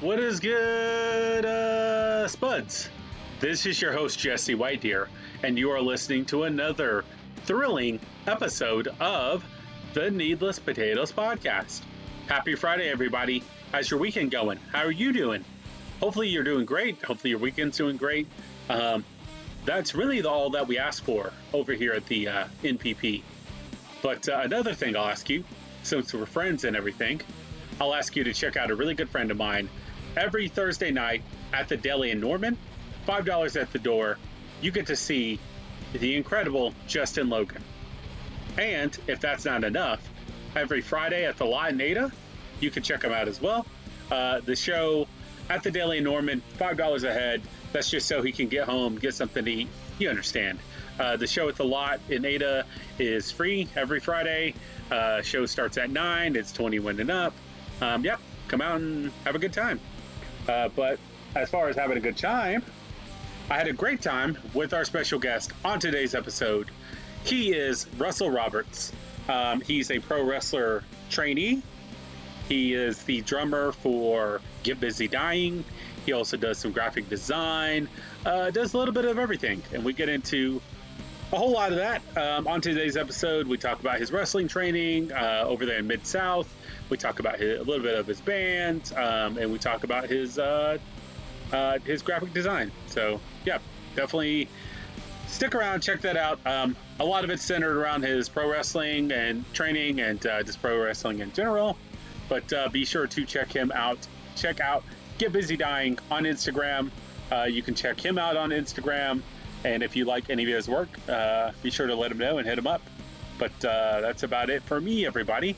What is good, uh, Spuds? This is your host, Jesse White Deer, and you are listening to another thrilling episode of the Needless Potatoes Podcast. Happy Friday, everybody. How's your weekend going? How are you doing? Hopefully, you're doing great. Hopefully, your weekend's doing great. Um, that's really the, all that we ask for over here at the uh, NPP. But uh, another thing I'll ask you, since we're friends and everything, I'll ask you to check out a really good friend of mine every Thursday night at the deli in Norman. $5 at the door. You get to see the incredible Justin Logan. And if that's not enough, every Friday at the lot in Ada, you can check him out as well. Uh, the show at the in Norman, $5 a head. That's just so he can get home, get something to eat. You understand. Uh, the show at the lot in Ada is free every Friday. Uh, show starts at 9. It's 21 and up. Um, yep, come out and have a good time. Uh, but as far as having a good time, I had a great time with our special guest on today's episode. He is Russell Roberts. Um, he's a pro wrestler trainee. He is the drummer for Get Busy Dying. He also does some graphic design, uh, does a little bit of everything. And we get into a whole lot of that. Um, on today's episode, we talk about his wrestling training uh, over there in Mid South. We talk about his, a little bit of his band, um, and we talk about his uh, uh, his graphic design. So yeah, definitely stick around, check that out. Um, a lot of it's centered around his pro wrestling and training, and uh, just pro wrestling in general. But uh, be sure to check him out. Check out Get Busy Dying on Instagram. Uh, you can check him out on Instagram. And if you like any of his work, uh, be sure to let him know and hit him up. But uh, that's about it for me, everybody.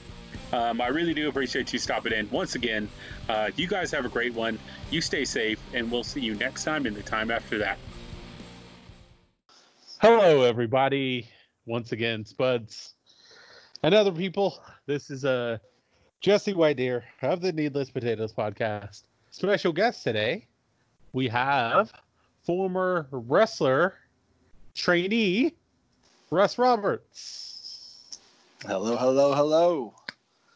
Um, I really do appreciate you stopping in once again. Uh, you guys have a great one. You stay safe, and we'll see you next time in the time after that. Hello, everybody. Once again, Spuds and other people. This is uh, Jesse White Deer of the Needless Potatoes podcast. Special guest today, we have former wrestler trainee Russ Roberts. Hello, hello, hello.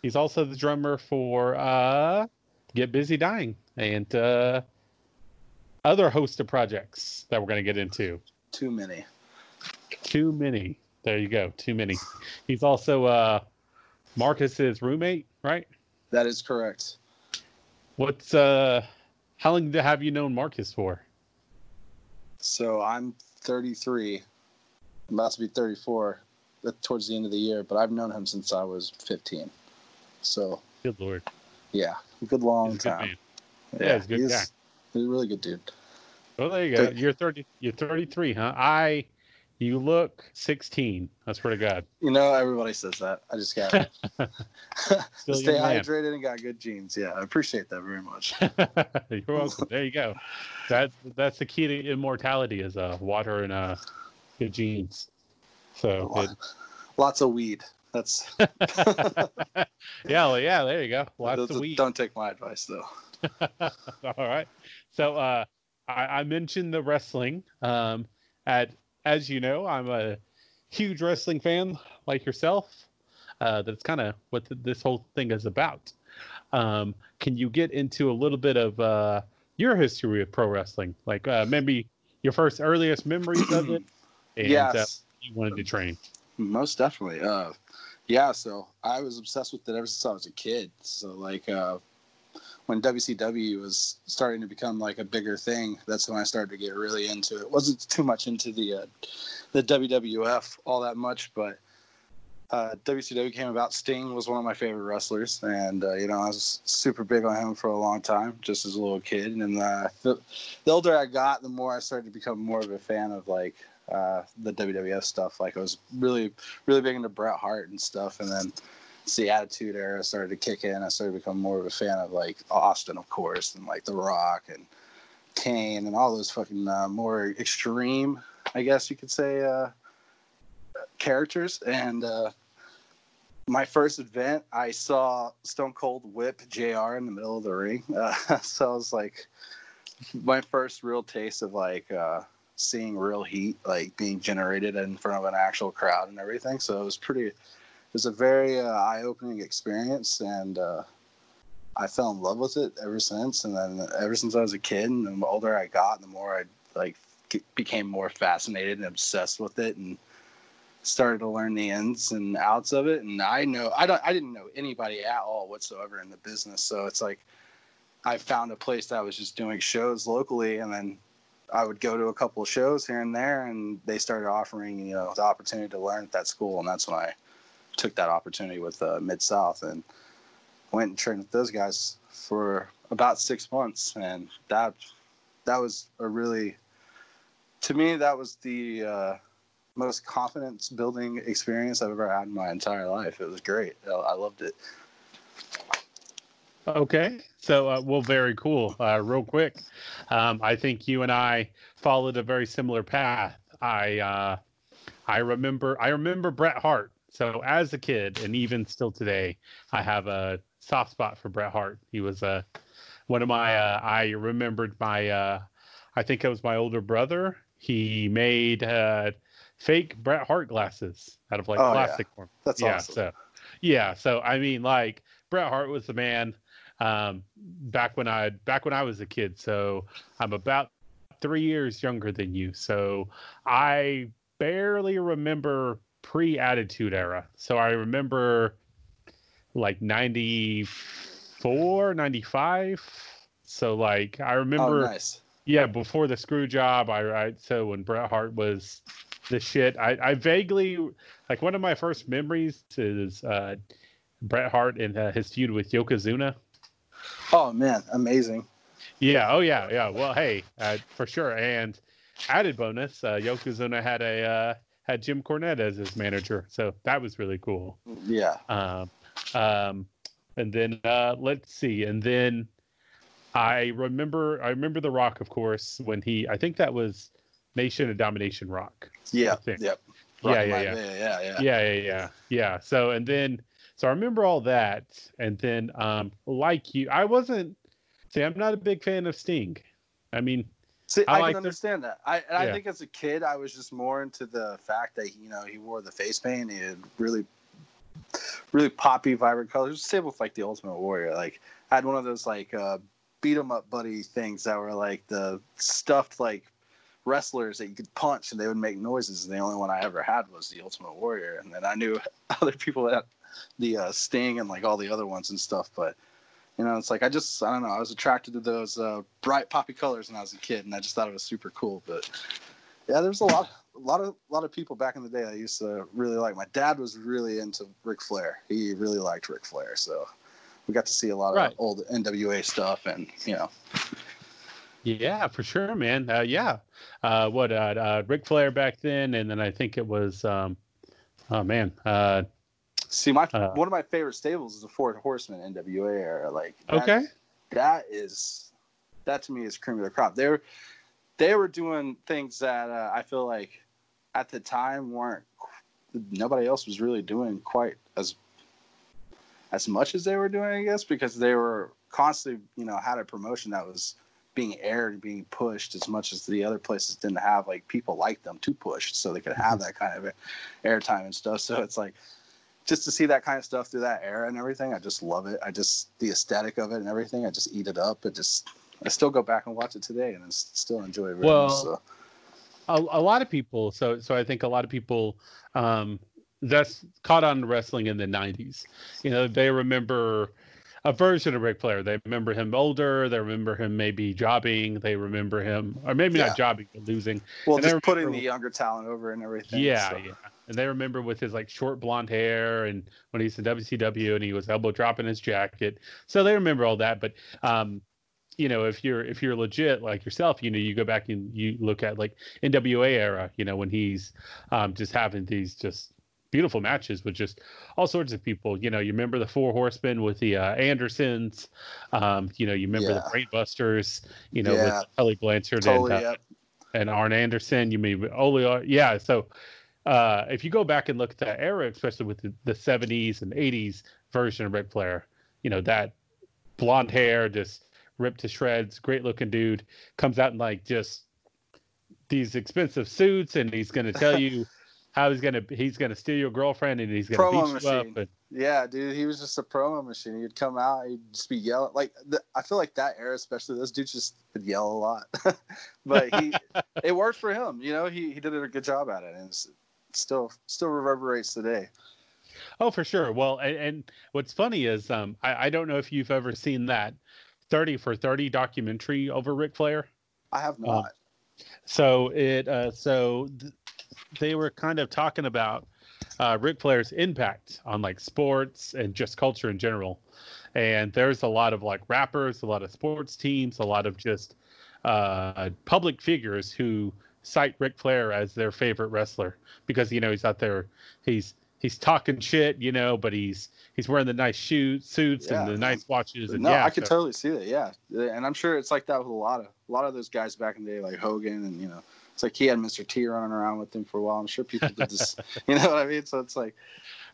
He's also the drummer for uh, Get Busy Dying and uh, other host of projects that we're going to get into. Too many. Too many. There you go. Too many. He's also uh, Marcus's roommate, right? That is correct. What's uh, how long have you known Marcus for? So I'm 33. I'm about to be 34 towards the end of the year, but I've known him since I was 15. So good lord, yeah, good long time. Good yeah, yeah, he's good he's, guy. He's a really good dude. Well, there you go. You're 30. You're 33, huh? I. You look 16. That's pretty good. You know, everybody says that. I just got stay hydrated and got good genes. Yeah, I appreciate that very much. You're welcome. there you go. That's that's the key to immortality is uh water and uh good genes. So lots of weed. That's yeah, well, yeah. There you go. Lots of weed. Don't take my advice though. All right. So uh, I, I, mentioned the wrestling. Um, at as you know, I'm a huge wrestling fan like yourself. Uh, that's kind of what the, this whole thing is about. Um, can you get into a little bit of uh, your history with pro wrestling? Like uh, maybe your first earliest memories of it, and uh, yes. you wanted to train. Most definitely. Yeah, so I was obsessed with it ever since I was a kid. So like uh, when WCW was starting to become like a bigger thing, that's when I started to get really into it. wasn't too much into the uh, the WWF all that much, but uh, WCW came about. Sting was one of my favorite wrestlers, and uh, you know I was super big on him for a long time, just as a little kid. And uh, the, the older I got, the more I started to become more of a fan of like uh, the WWF stuff. Like I was really, really big into Bret Hart and stuff, and then it's the Attitude Era started to kick in. I started to become more of a fan of like Austin, of course, and like The Rock and Kane and all those fucking uh, more extreme, I guess you could say, uh, characters. And uh, my first event, I saw Stone Cold whip JR in the middle of the ring. Uh, so I was like, my first real taste of like uh, seeing real heat like being generated in front of an actual crowd and everything. So it was pretty. It was a very uh, eye-opening experience, and uh, I fell in love with it ever since. And then ever since I was a kid, and the older I got, the more I like became more fascinated and obsessed with it, and started to learn the ins and outs of it. And I know I don't I didn't know anybody at all whatsoever in the business, so it's like I found a place that was just doing shows locally, and then I would go to a couple of shows here and there, and they started offering you know the opportunity to learn at that school, and that's when I took that opportunity with uh, Mid South and went and trained with those guys for about six months, and that that was a really to me that was the uh, most confidence building experience I've ever had in my entire life. It was great. I loved it. Okay, so uh, well, very cool. Uh, real quick, um, I think you and I followed a very similar path. I uh, I remember I remember Bret Hart. So as a kid, and even still today, I have a soft spot for Bret Hart. He was uh, one of my. Uh, I remembered my. Uh, I think it was my older brother. He made uh, fake Bret Hart glasses out of like oh, plastic yeah. form. That's yeah, awesome. So, yeah. So I mean, like Bret Hart was the man um, back when I back when I was a kid. So I'm about three years younger than you. So I barely remember pre-attitude era. So I remember like 94, 95. So like I remember oh, nice. Yeah, before the screw job, I, I so when Bret Hart was the shit, I, I vaguely like one of my first memories is uh, Bret Hart and uh, his feud with Yokozuna. Oh man, amazing. Yeah. Oh yeah. Yeah. Well, hey, uh, for sure. And added bonus, uh, Yokozuna had a uh, had Jim Cornette as his manager, so that was really cool. Yeah. Um, um, and then uh, let's see, and then I remember I remember The Rock, of course, when he I think that was Nation of Domination Rock. Yeah. Yep. Rock yeah, yeah, yeah. yeah, yeah, yeah, yeah, yeah, yeah. So and then so I remember all that, and then um, like you, I wasn't. See, I'm not a big fan of Sting. I mean, see, I, I can understand that. I yeah. I think as a kid, I was just more into the fact that you know he wore the face paint. He had really, really poppy, vibrant colors. Same with like the Ultimate Warrior. Like I had one of those like uh, beat 'em up buddy things that were like the stuffed like wrestlers that you could punch and they would make noises. And the only one I ever had was the Ultimate Warrior. And then I knew other people that the uh, Sting and like all the other ones and stuff. But you know, it's like I just I don't know. I was attracted to those uh, bright poppy colors when I was a kid, and I just thought it was super cool. But yeah, there's a lot, a lot of, a lot of people back in the day I used to really like. My dad was really into Ric Flair. He really liked Ric Flair, so we got to see a lot of right. old NWA stuff, and you know. Yeah, for sure, man. Uh, yeah, uh, what uh, uh, Ric Flair back then, and then I think it was, um, oh man, uh, See, my uh, one of my favorite stables is the Four Horsemen NWA era. Like, that, okay, that is that to me is cream of the crop. They were they were doing things that uh, I feel like at the time weren't nobody else was really doing quite as as much as they were doing, I guess, because they were constantly, you know, had a promotion that was being aired, and being pushed as much as the other places didn't have like people like them to push, so they could have mm-hmm. that kind of airtime and stuff. So it's like just to see that kind of stuff through that era and everything, I just love it. I just the aesthetic of it and everything. I just eat it up. It just I still go back and watch it today, and I still enjoy it. well, so. a, a lot of people. So so I think a lot of people um, that's caught on wrestling in the '90s. You know, they remember a version of Ric Flair. They remember him older. They remember him maybe jobbing. They remember him, or maybe yeah. not jobbing, but losing. Well, and just putting the younger talent over and everything. Yeah, so. yeah and they remember with his like short blonde hair and when he's in WCW and he was elbow dropping his jacket. So they remember all that. But um, you know, if you're if you're legit like yourself, you know, you go back and you look at like NWA era, you know, when he's um, just having these just beautiful matches with just all sorts of people. You know, you remember the Four Horsemen with the uh, Andersons. Um, you know, you remember yeah. the Brainbusters. You know, yeah. with Tully Blanchard totally, and, uh, yep. and Arn Anderson. You mean Ole? Yeah. So uh, if you go back and look at that era, especially with the, the 70s and 80s version of Ric Flair, you know, that blonde hair, just ripped to shreds, great looking dude, comes out in like just these expensive suits and he's going to tell you how he's going to he's to steal your girlfriend and he's going to beat you up. And, Yeah, dude, he was just a promo machine. He'd come out, he'd just be yelling. Like the, I feel like that era, especially those dudes just would yell a lot. but he, it worked for him. You know, he he did a good job at it, and it's, still still reverberates today. Oh, for sure. Well, and, and what's funny is um, I, I don't know if you've ever seen that thirty for thirty documentary over Ric Flair. I have um, not. so it uh, so th- they were kind of talking about uh, Ric Flair's impact on like sports and just culture in general. And there's a lot of like rappers, a lot of sports teams, a lot of just uh, public figures who cite Ric Flair as their favorite wrestler because you know he's out there, he's he's talking shit, you know, but he's he's wearing the nice shoes, suits yeah, and the nice watches. And no, yeah, I could so. totally see that. Yeah, and I'm sure it's like that with a lot of a lot of those guys back in the day, like Hogan and you know it's like he had Mr. T running around with him for a while. I'm sure people did this. you know what I mean? So it's like,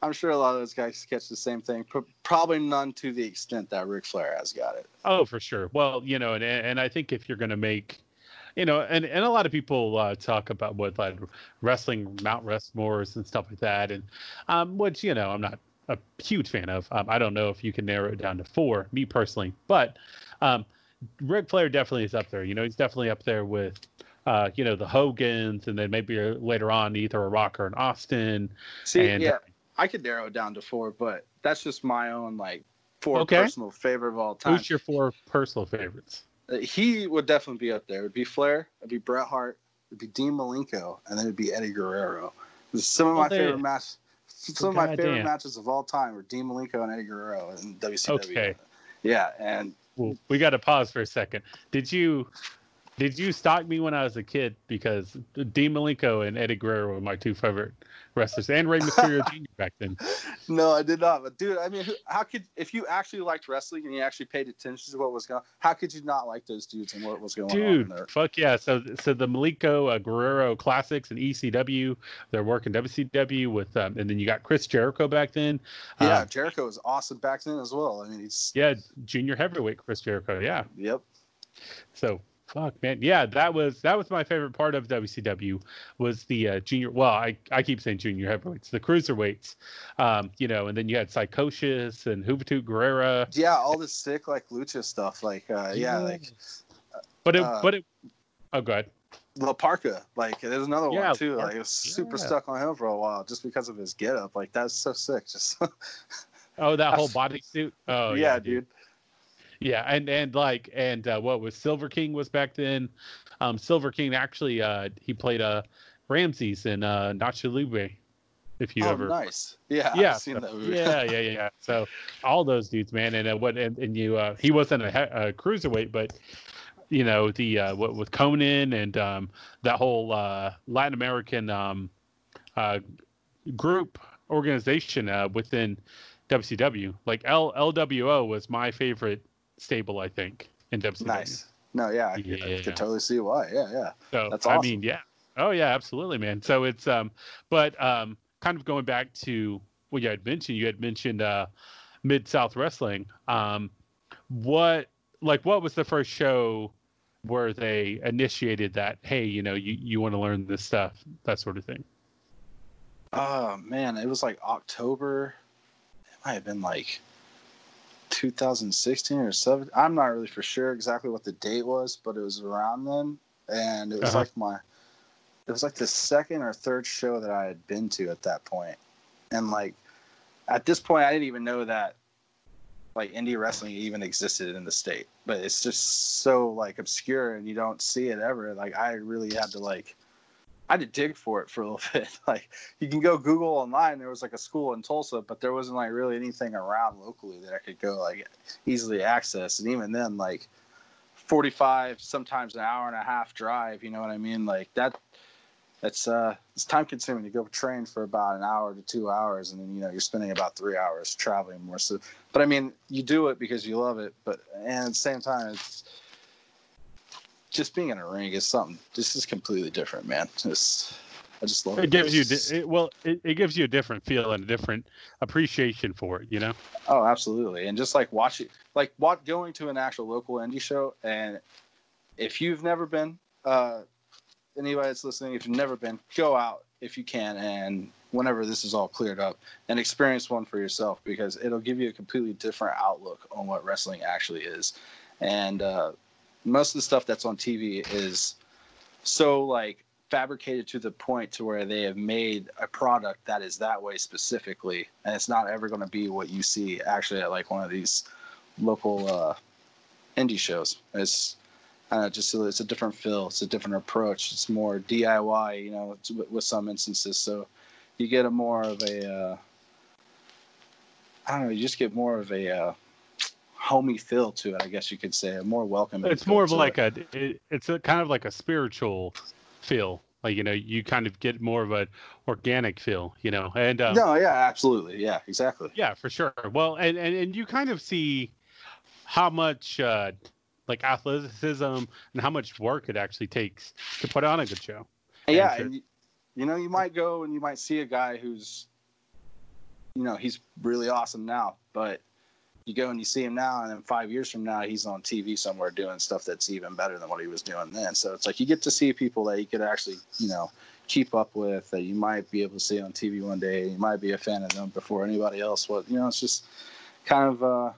I'm sure a lot of those guys catch the same thing. But probably none to the extent that Ric Flair has got it. Oh, for sure. Well, you know, and and I think if you're going to make, you know, and and a lot of people uh, talk about what like wrestling Mount Rushmores and stuff like that, and um, which you know I'm not a huge fan of. Um, I don't know if you can narrow it down to four, me personally, but um, Ric Flair definitely is up there. You know, he's definitely up there with uh, you know, the Hogans, and then maybe later on either a Rock or an Austin. See, and, yeah, I could narrow it down to four, but that's just my own like four okay. personal favorite of all time. Who's your four personal favorites? Uh, he would definitely be up there. It'd be Flair, it'd be Bret Hart, it'd be Dean Malenko, and then it'd be Eddie Guerrero. Some of my favorite matches. Some of my favorite damn. matches of all time were Dean Malenko and Eddie Guerrero in WCW. Okay. Yeah, and well, we got to pause for a second. Did you did you stalk me when I was a kid? Because Dean Malenko and Eddie Guerrero were my two favorite wrestlers, and Rey Mysterio Jr. back then. No, I did not. But dude, I mean, how could if you actually liked wrestling and you actually paid attention to what was going, on, how could you not like those dudes and what was going dude, on? Dude, fuck yeah! So, so the Malenko uh, Guerrero classics and ECW, they're working WCW with, um, and then you got Chris Jericho back then. Yeah, um, Jericho was awesome back then as well. I mean, he's yeah, junior heavyweight Chris Jericho. Yeah. Yep. So Fuck man, yeah, that was that was my favorite part of WCW was the uh, junior. Well, I, I keep saying junior heavyweights, the cruiserweights, um, you know, and then you had Psicosis and Juventud Guerrera. Yeah, all this sick like lucha stuff, like uh, yeah, like. But it, uh, but it. Oh, god. La Parka, like there's another yeah, one too. Like it was super yeah. stuck on him for a while just because of his getup. Like that's so sick. Just. oh, that whole bodysuit. Oh yeah, yeah dude. dude. Yeah, and and like and uh, what was Silver King was back then. Um, Silver King actually uh, he played uh, Ramses in uh, Nacho Libre. If you oh, ever nice, yeah, yeah, so, yeah, yeah, yeah. So all those dudes, man, and uh, what and, and you uh, he wasn't a, a cruiserweight, but you know the uh, what with Konnan and um, that whole uh, Latin American um, uh, group organization uh, within WCW. Like L LWO was my favorite stable, I think, in WCW. Nice. No, yeah, I, yeah. I could totally see why. Yeah, yeah. So that's awesome. I mean, yeah. Oh yeah, absolutely, man. So it's um, but um, kind of going back to what you had mentioned. You had mentioned uh, Mid South Wrestling. Um, what like what was the first show where they initiated that? Hey, you know, you you want to learn this stuff, that sort of thing. Oh man, it was like October. It might have been like 2016 or 7 i'm not really for sure exactly what the date was but it was around then. And it was uh-huh. like my it was like the second or third show that i had been to at that point. And like at this point i didn't even know that like indie wrestling even existed in the state. But it's just so like obscure and you don't see it ever. Like i really had to like I had to dig for it for a little bit. Like you can go Google online. There was like a school in Tulsa, but there wasn't like really anything around locally that I could go like easily access. And even then, like 45, sometimes an hour and a half drive. You know what I mean? Like that. It's uh, it's time consuming to go train for about an hour to two hours, and then you know you're spending about three hours traveling more. So, but I mean, you do it because you love it, but and at the same time, it's just being in a ring is something. This is completely different, man. Just I just love it. It gives you it, well, it, it gives you a different feel and a different appreciation for it. You know. Oh, absolutely. And just like watching, like what going to an actual local indie show, and if you've never been, uh, anybody that's listening, if you've never been, go out if you can and whenever this is all cleared up and experience one for yourself because it'll give you a completely different outlook on what wrestling actually is. And uh, most of the stuff that's on TV is so like fabricated to the point to where they have made a product that is that way specifically and it's not ever going to be what you see actually at like one of these local uh, indie shows. It's uh, just it's a different feel it's a different approach it's more diy you know with some instances. So you get a more of a uh, I don't know you just get more of a uh, homey feel to it i guess you could say a more welcoming it's more of like it. a it, it's a kind of like a spiritual feel like you know you kind of get more of an organic feel you know and um, no yeah absolutely yeah exactly. Yeah for sure. Well and and, and you kind of see how much uh like athleticism and how much work it actually takes to put on a good show. Yeah and, and you know you might go and you might see a guy who's you know he's really awesome now but you go and you see him now, and then five years from now, he's on TV somewhere doing stuff that's even better than what he was doing then. So it's like you get to see people that you could actually, you know, keep up with that you might be able to see on TV one day. You might be a fan of them before anybody else was. You know, it's just kind of uh,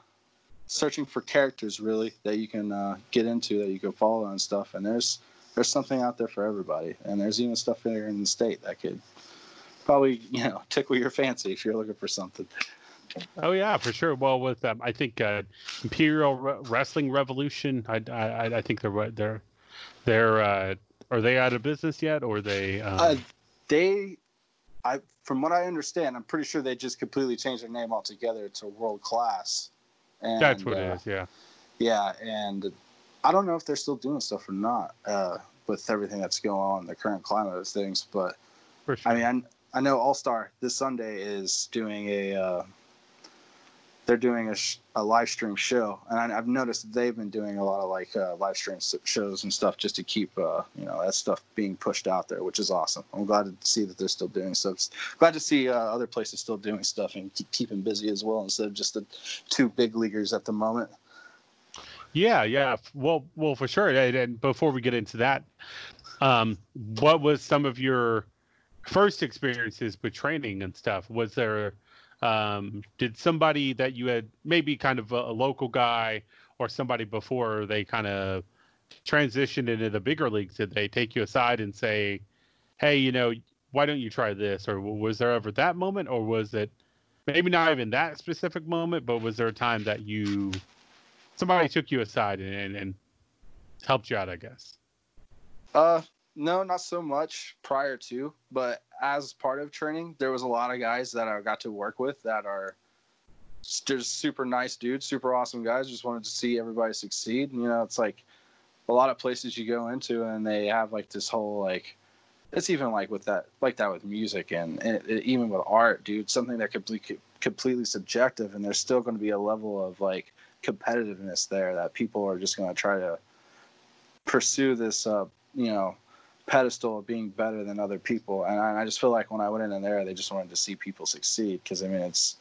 searching for characters really that you can uh, get into that you can follow and stuff. And there's there's something out there for everybody, and there's even stuff here in the state that could probably you know tickle your fancy if you're looking for something. Oh yeah, for sure. Well, with um, I think uh, Imperial Re- Wrestling Revolution. I, I I think they're they're they're uh, are they out of business yet, or they? Um... Uh, they, I from what I understand, I'm pretty sure they just completely changed their name altogether to World Class. And, That's what uh, it is. Yeah. Yeah, and I don't know if they're still doing stuff or not uh, with everything that's going on, the current climate of things. But sure. I mean, I, I know All Star this Sunday is doing a uh, they're doing a, sh- a live stream show, and I, have noticed they've been doing a lot of like uh, live stream shows and stuff just to keep uh, you know that stuff being pushed out there, which is awesome. I'm glad to see that they're still doing stuff. Glad to see uh, other places still doing stuff and keep keeping busy as well instead of just the two big leaguers at the moment. Yeah, yeah. Well, well, for sure. And before we get into that, um, what was some of your first experiences with training and stuff? Was there um, did somebody that you had maybe kind of a, a local guy or somebody before they kind of transitioned into the bigger leagues, did they take you aside and say, "Hey, you know, why don't you try this?" Or was there ever that moment, or was it maybe not even that specific moment, but was there a time that you somebody took you aside and, and helped you out? I guess. Uh, no, not so much prior to, but as part of training, there was a lot of guys that I got to work with that are just super nice dudes, super awesome guys. Just wanted to see everybody succeed. And, you know, it's like a lot of places you go into and they have like this whole like it's even like with that like that with music and, and it, even with art, dude. Something that could be completely subjective, and there's still going to be a level of like competitiveness there that people are just going to try to pursue this, uh, you know pedestal of being better than other people. And I, I, just feel like when I went in there, they just wanted to see people succeed because I mean it's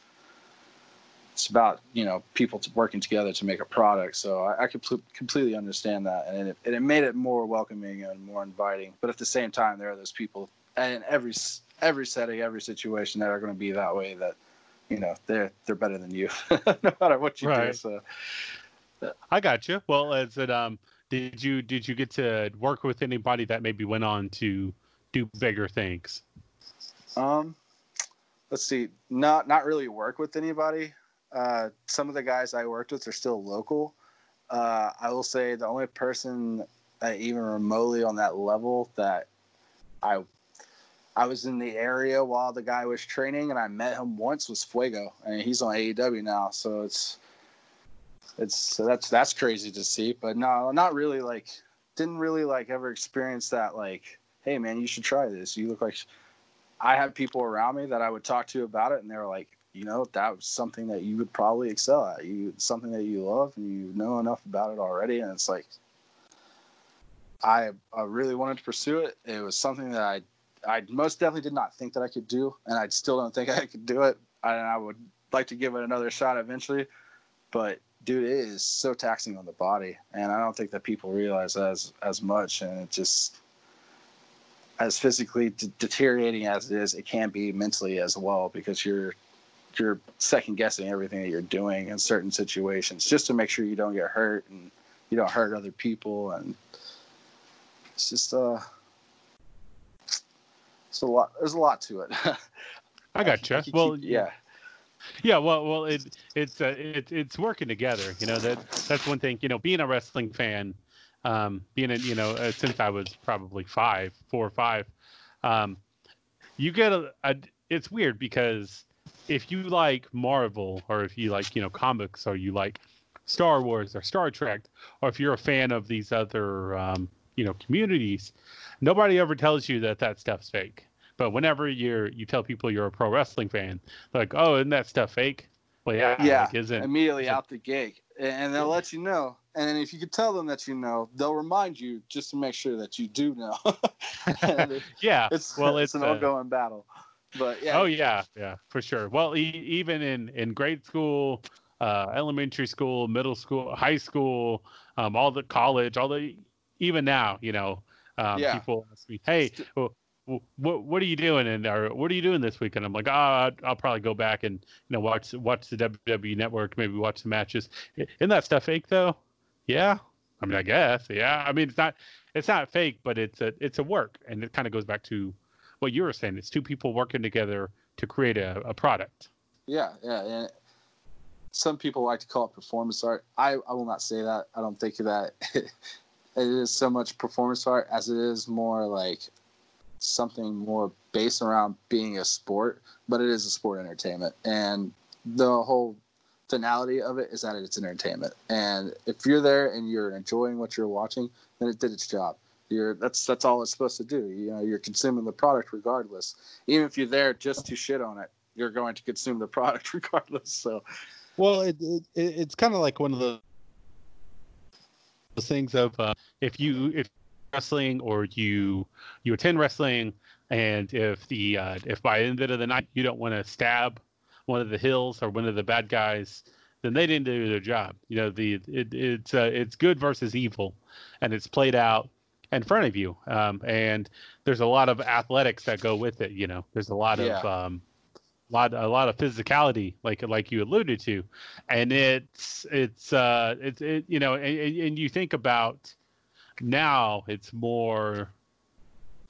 it's about you know people working together to make a product. So I, I could completely understand that, and it, and it made it more welcoming and more inviting. But at the same time, there are those people in every every setting, every situation that are going to be that way. That you know they're they're better than you, no matter what you right. do. So. I got you. Well, is it um did you did you get to work with anybody that maybe went on to do bigger things? Um, let's see. Not not really work with anybody. Uh, some of the guys I worked with are still local. Uh, I will say the only person that even remotely on that level that I I was in the area while the guy was training and I met him once was Fuego and he's on AEW now. So it's it's so that's that's crazy to see. But no, not really. Like, didn't really like ever experience that. Like, hey man, you should try this. You look like. I had people around me that I would talk to about it, and they were like, you know, that was something that you would probably excel at. You something that you love, and you know enough about it already, and it's like. I, I really wanted to pursue it. It was something that I I most definitely did not think that I could do, and I still don't think I could do it. And I would like to give it another shot eventually, but dude, it is so taxing on the body, and I don't think that people realize as as much. And it just, as physically de- deteriorating as it is, it can be mentally as well because you're you're second guessing everything that you're doing in certain situations just to make sure you don't get hurt and you don't hurt other people and it's just uh it's a lot there's a lot to it I got you. I Well, keep- yeah Yeah, well, well, it, it's uh, it, it's working together. You know that that's one thing. You know, being a wrestling fan, um, being a you know uh, since I was probably five, four or five, um, you get a, a. It's weird because if you like Marvel or if you like you know comics or you like Star Wars or Star Trek or if you're a fan of these other um, you know communities, nobody ever tells you that that stuff's fake. But whenever you're you tell people you're a pro wrestling fan, they're like, "Oh, isn't that stuff fake?" Well, yeah, Yeah, like, isn't immediately out the gate and they'll let you know and if you could tell them that you know they'll remind you just to make sure that you do know yeah. it's well, it's, it's an uh, ongoing battle but yeah Oh yeah, yeah, for sure. Well, e- even in in grade school, uh, elementary school, middle school, high school, um, all the college, all the even now, you know, um, Yeah. people ask me, "Hey, well, what what are you doing?" And or what are you doing this weekend? I'm like, "Oh, I'll, probably go back and you know watch watch the WWE Network, maybe watch the matches." Isn't that stuff fake though? Yeah. I mean, I guess. Yeah. I mean, it's not it's not fake, but it's a it's a work, and it kind of goes back to what you were saying. It's two people working together to create a, a product. Yeah, yeah, and some people like to call it performance art. I, I will not say that. I don't think that it is so much performance art as it is more like something more based around being a sport, but it is a sport entertainment. And the whole finality of it is that it's entertainment. And if you're there and you're enjoying what you're watching, then it did its job. You're that's that's all it's supposed to do. You know, you're consuming the product regardless. Even if you're there just to shit on it, you're going to consume the product regardless. So Well, it, it, it it's kind of like one of the those things of uh, if you if wrestling or you you attend wrestling and if the uh, if by the end of the night you don't want to stab one of the heels or one of the bad guys then they didn't do their job. You know the it, it's uh, it's good versus evil and it's played out in front of you. Um, and there's a lot of athletics that go with it you know. There's a lot of Yeah. um, lot a lot of physicality like like you alluded to. And it's it's uh it's it you know and and you think about now it's more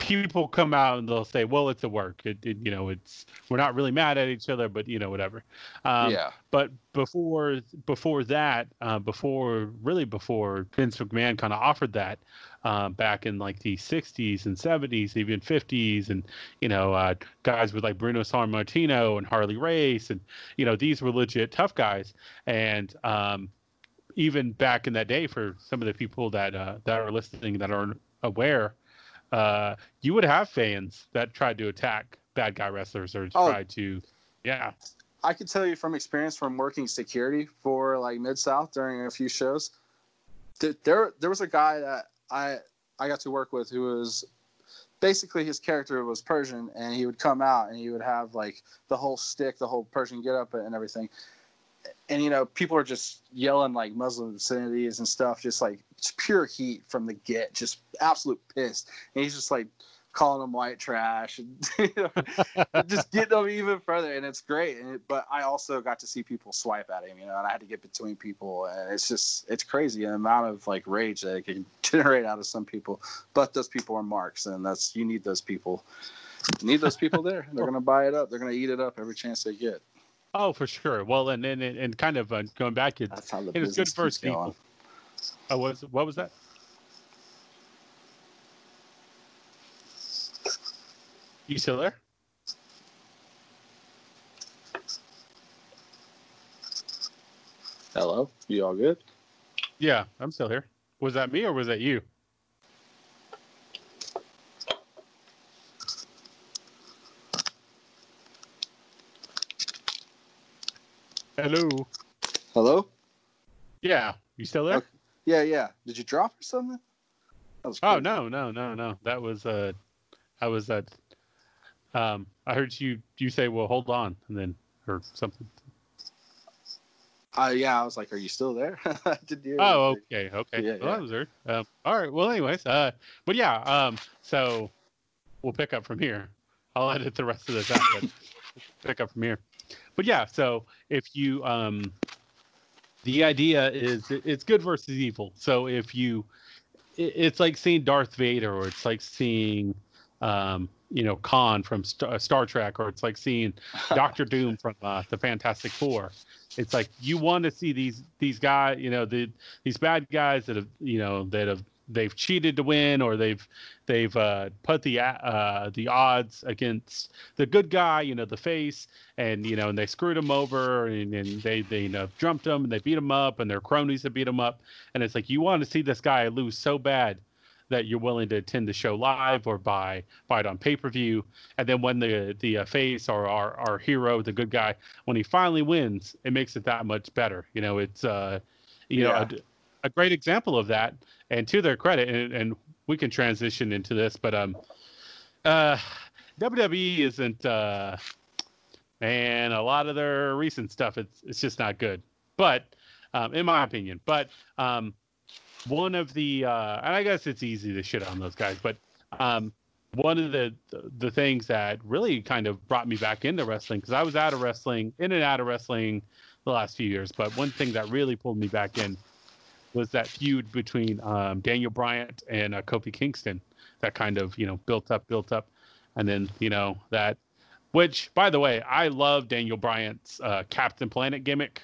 people come out and they'll say well it's a work. It, it you know it's we're not really mad at each other but you know whatever. Um, yeah, but before before that, uh, before really before Vince McMahon kind of offered that uh, back in like the '60s and '70s, even '50s, and you know uh, guys with like Bruno Sammartino and Harley Race, and you know these were legit tough guys. And um, even back in that day, for some of the people that uh, that are listening that aren't aware, uh, you would have fans that tried to attack bad guy wrestlers or Oh. tried to, yeah. I can tell you from experience from working security for like Mid South during a few shows. th- There, there was a guy that I I got to work with who was basically his character was Persian, and he would come out and he would have like the whole stick, the whole Persian get up and everything. And you know, people are just yelling like Muslim obscenities and stuff, just like it's pure heat from the get, just absolute pissed. And he's just like calling them white trash and you know, just getting them even further and it's great. And it, but i also got to see people swipe at him you know and i had to get between people and it's just it's crazy the amount of like rage that it can generate out of some people. But those people are marks and that's you need those people. You need those people there. They're to buy it up. They're to eat it up every chance they get Oh, for sure. Well, and and, and kind of uh, going back, it's that's how the it was good business for keeps going. Oh, what was what was that? You still there? hello you all good Yeah, I'm still here. Was that me or was that you? Hello. hello Yeah, you still there? Okay. yeah yeah did you drop or something that was Oh no, no, no, no. That was uh, I was uh, um, I heard you you say, "Well, hold on," and then or something. uh, yeah i was like are you still there I didn't hear Oh, okay, okay. Yeah, well, yeah. that was weird. Um, all right. Well, anyways, uh, but yeah, um, so we'll pick up from here. I'll edit the rest of this out, but pick up from here. But yeah, so if you um, the idea is it's good versus evil. So if you, it's like seeing Darth Vader, or it's like seeing, um, you know, Khan from Star, Star Trek, or it's like seeing Doctor Doom from uh, the Fantastic Four. It's like you want to see these these guys, you know, the these bad guys that have, you know, that have they've cheated to win or they've they've uh, put the uh, the odds against the good guy, you know, the face, and you know, and they screwed him over, and, and they they you know jumped him, and they beat him up, and their cronies have beat him up, and it's like you want to see this guy lose so bad that you're willing to attend the show live or buy buy it on pay per view, and then when the the uh, face or our our hero, the good guy, when he finally wins, it makes it that much better. You know, it's uh, you yeah. know. A, great example of that and to their credit, and, and we can transition into this, but um, uh, WWE isn't uh. A lot of their recent stuff, it's it's just not good. But um, in my opinion, but um, one of the uh, and I guess it's easy to shit on those guys, but um, one of the, the things that really kind of brought me back into wrestling because I was out of wrestling, in and out of wrestling the last few years, but one thing that really pulled me back in was that feud between um, Daniel Bryan and uh, Kofi Kingston that kind of you know built up, built up, and then you know that. Which, by the way, I love Daniel Bryan's uh, Captain Planet gimmick.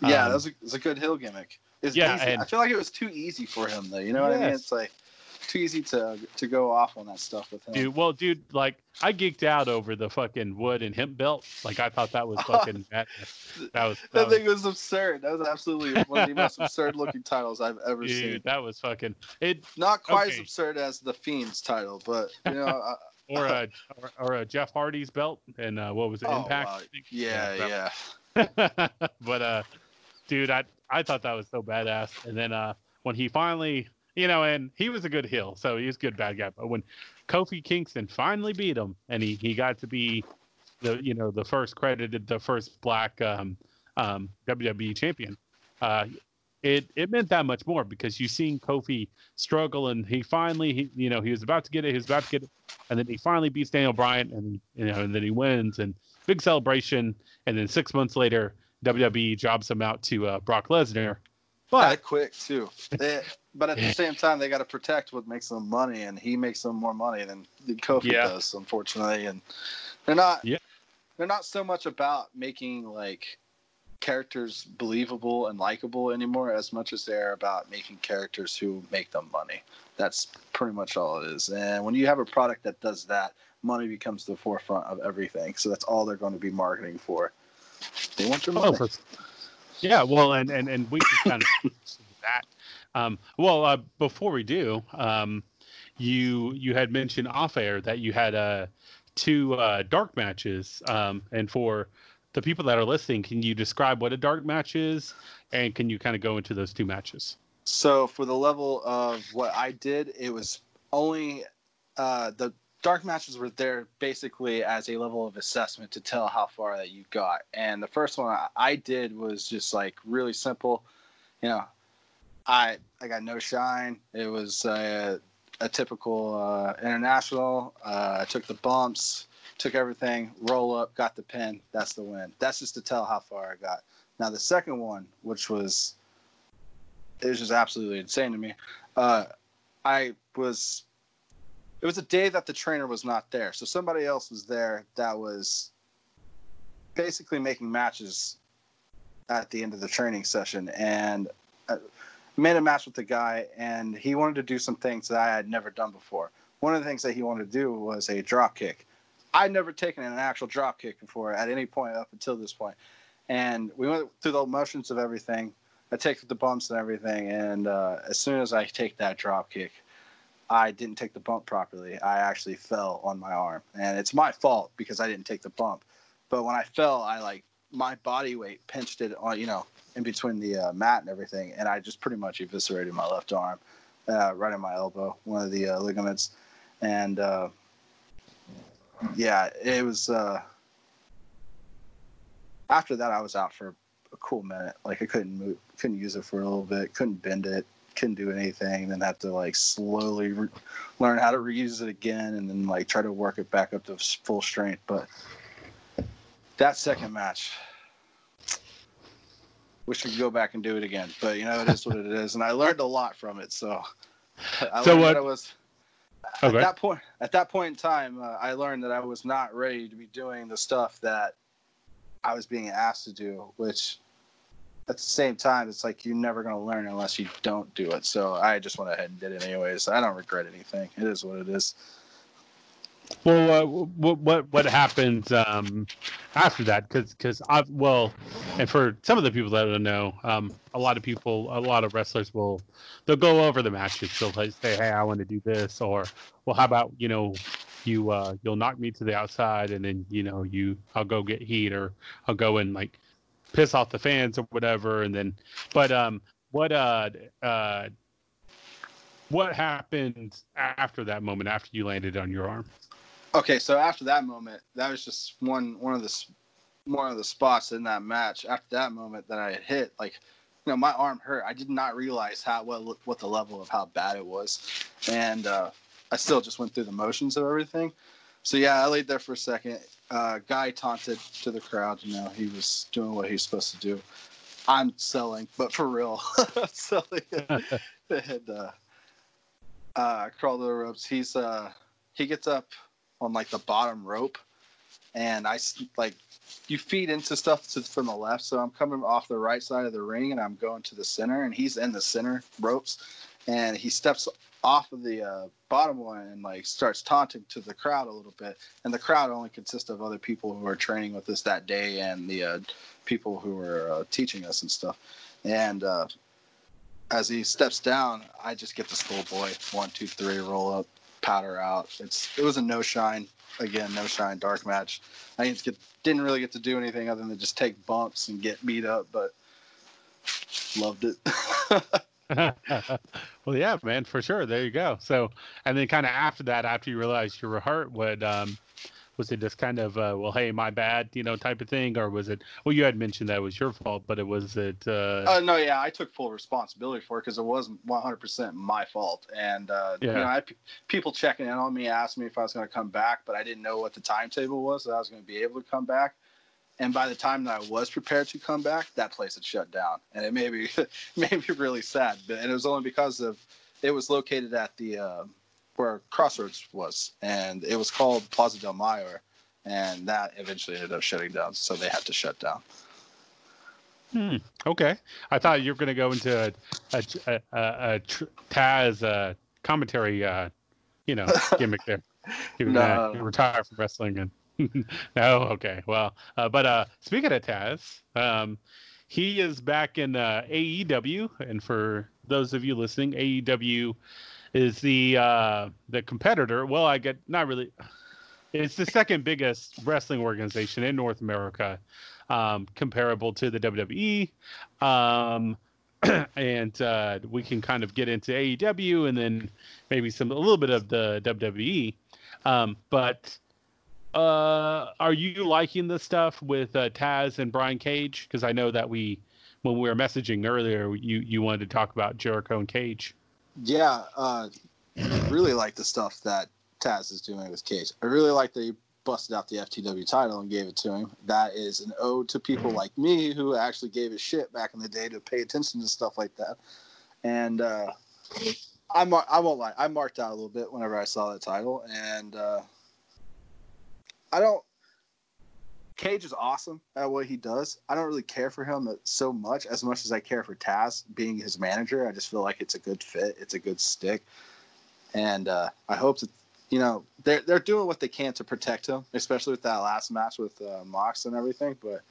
Yeah, um, that was a, was a good heel gimmick. It's yeah, and, I feel like it was too easy for him though. You know what. I mean? It's like too easy to to go off on that stuff with him. Dude, well, dude, like I geeked out over the fucking wood and hemp belt. Like I thought that was fucking that, that was that, that was, thing was absurd. That was absolutely one of the most absurd looking titles I've ever seen. dude, seen. That was fucking it. Not quite okay. as absurd as the Fiend's title, but you know. I, or a or, or, a Jeff Hardy's belt and uh, what was it? Oh, Impact. Uh, yeah, yeah. but uh, dude, I I thought that was so badass. And then uh, when he finally you know, and he was a good heel, so he was a good bad guy. But when Kofi Kingston finally beat him, and he, he got to be the you know the first credited the first black um, um, WWE champion, uh, it it meant that much more because you've seen Kofi struggle, and he finally he, you know he was about to get it, he was about to get it, and then he finally beats Daniel Bryan, and you know, and then he wins, and big celebration, and then six months later. WWE jobs him out to uh, Brock Lesnar, but that quick too. They, but at the same time, they got to protect what makes them money, and he makes them more money than, than Kofi yeah. does, unfortunately. And they're not. Yeah. They're not so much about making like characters believable and likable anymore, as much as they're about making characters who make them money. That's pretty much all it is. And when you have a product that does that, money becomes the forefront of everything. So that's all they're going to be marketing for. They want your oh, money. Oh, yeah, well, and and and we can kind of that. Um, well, uh, before we do, um, you you had mentioned off air that you had uh, two uh, dark matches, um, and for the people that are listening, can you describe what a dark match is, and can you kind of go into those two matches? So, for the level of what I did, it was only uh, the dark matches were there basically as a level of assessment to tell how far that you got. And the first one I did was just like really simple. You know, I I got no shine. It was a, a typical uh, international. Uh, I took the bumps, took everything, roll up, got the pin. That's the win. That's just to tell how far I got. Now the second one, which was it was just absolutely insane to me. Uh, I was it was a day that the trainer was not there, so somebody else was there that was basically making matches at the end of the training session, and I uh, made a match with the guy, and he wanted to do some things that I had never done before. One of the things that he wanted to do was a drop kick. I'd never taken an actual drop kick before at any point up until this point. and we went through the motions of everything. I take the bumps and everything, and uh, as soon as I take that drop kick, I didn't take the bump properly. I actually fell on my arm, and it's my fault because I didn't take the bump. But when I fell, I like my body weight pinched it on, you know, in between the uh, mat and everything, and I just pretty much eviscerated my left arm, uh, right in my elbow, one of the uh, ligaments, and uh, yeah, it was. Uh, after that, I was out for a cool minute. Like I couldn't move, couldn't use it for a little bit, couldn't bend it, couldn't do anything. Then have to like slowly re- learn how to reuse it again, and then like try to work it back up to full strength. But that second match, wish we could go back and do it again. But you know, it is what it is, and I learned a lot from it. So I So what- I was Okay. at that point. At that point in time, uh, I learned that I was not ready to be doing the stuff that I was being asked to do. Which, at the same time, it's like you're never going to learn unless you don't do it. So I just went ahead and did it anyways. I don't regret anything. It is what it is. Well, uh, what what what happens um, after that? Because because I well, and for some of the people that don't know, um, a lot of people, a lot of wrestlers will they'll go over the matches. They'll like say, "Hey, I want to do this," or "Well, how about you know, you uh, you'll knock me to the outside, and then you know you I'll go get heat, or I'll go and like piss off the fans or whatever." And then, but um, what uh uh. What happened after that moment? After you landed on your arm? Okay, so after that moment, that was just one one of the one of the spots in that match. After that moment that I had hit, like you know, my arm hurt. I did not realize how what what the level of how bad it was, and uh, I still just went through the motions of everything. So yeah, I laid there for a second. Uh, guy taunted to the crowd. You know, he was doing what he's supposed to do. I'm selling, but for real, I'm selling. and uh, uh, crawl to the ropes. He's uh, he gets up on like the bottom rope, and I like you feed into stuff to, from the left. So I'm coming off the right side of the ring, and I'm going to the center, and he's in the center ropes, and he steps off of the uh, bottom one and like starts taunting to the crowd a little bit. And the crowd only consists of other people who are training with us that day and the uh, people who are uh, teaching us and stuff. And uh, as he steps down, I just get the schoolboy one, two, three, roll up, powder out. It's it was a no shine again, no shine dark match. I didn't get didn't really get to do anything other than just take bumps and get beat up, but loved it. well, yeah, man, for sure. There you go. So, and then kind of after that, after you realized you were hurt, what um, was it? Just kind of, uh, well, hey, my bad, you know, type of thing, or was it? Well, you had mentioned that it was your fault, but it was it. Uh, Uh, no, yeah, I took full responsibility for it because it wasn't 100% my fault. And, uh, you Yeah. know, I people checking in on me, asked me if I was going to come back, but I didn't know what the timetable was that I was going to be able to come back. And by the time that I was prepared to come back, that place had shut down. And it made me, made me really sad. But, and it was only because of it was located at the uh, where Crossroads was. And it was called Plaza del Mayor. And that eventually ended up shutting down. So they had to shut down. hmm, okay, I thought you were going to go into a a, a, a, a tr- Taz uh, commentary, uh, you know, gimmick there. You No. uh, retire from wrestling and. No, okay. Well, uh, but uh, speaking of Taz, um, he is back in uh, AEW, and for those of you listening, AEW is the uh, the competitor. Well, I get not really. It's the second biggest wrestling organization in North America, um, comparable to the WWE. Um, and uh, we can kind of get into AEW and then maybe some a little bit of the WWE. Um, but uh, are you liking the stuff with uh, Taz and Brian Cage? Because I know that we, when we were messaging earlier, you you wanted to talk about Jericho and Cage. Yeah, uh, I really like the stuff that Taz is doing with Cage. I really like that he busted out the FTW title and gave it to him. That is an ode to people like me who actually gave a shit back in the day to pay attention to stuff like that. And uh, I mar- I won't lie, I marked out a little bit whenever I saw that title, and uh, I don't. Cage is awesome at what he does. I don't really care for him so much as much as I care for Taz being his manager. I just feel like it's a good fit. It's a good stick, and uh, I hope that you know they're they're doing what they can to protect him, especially with that last match with uh, Mox and everything. But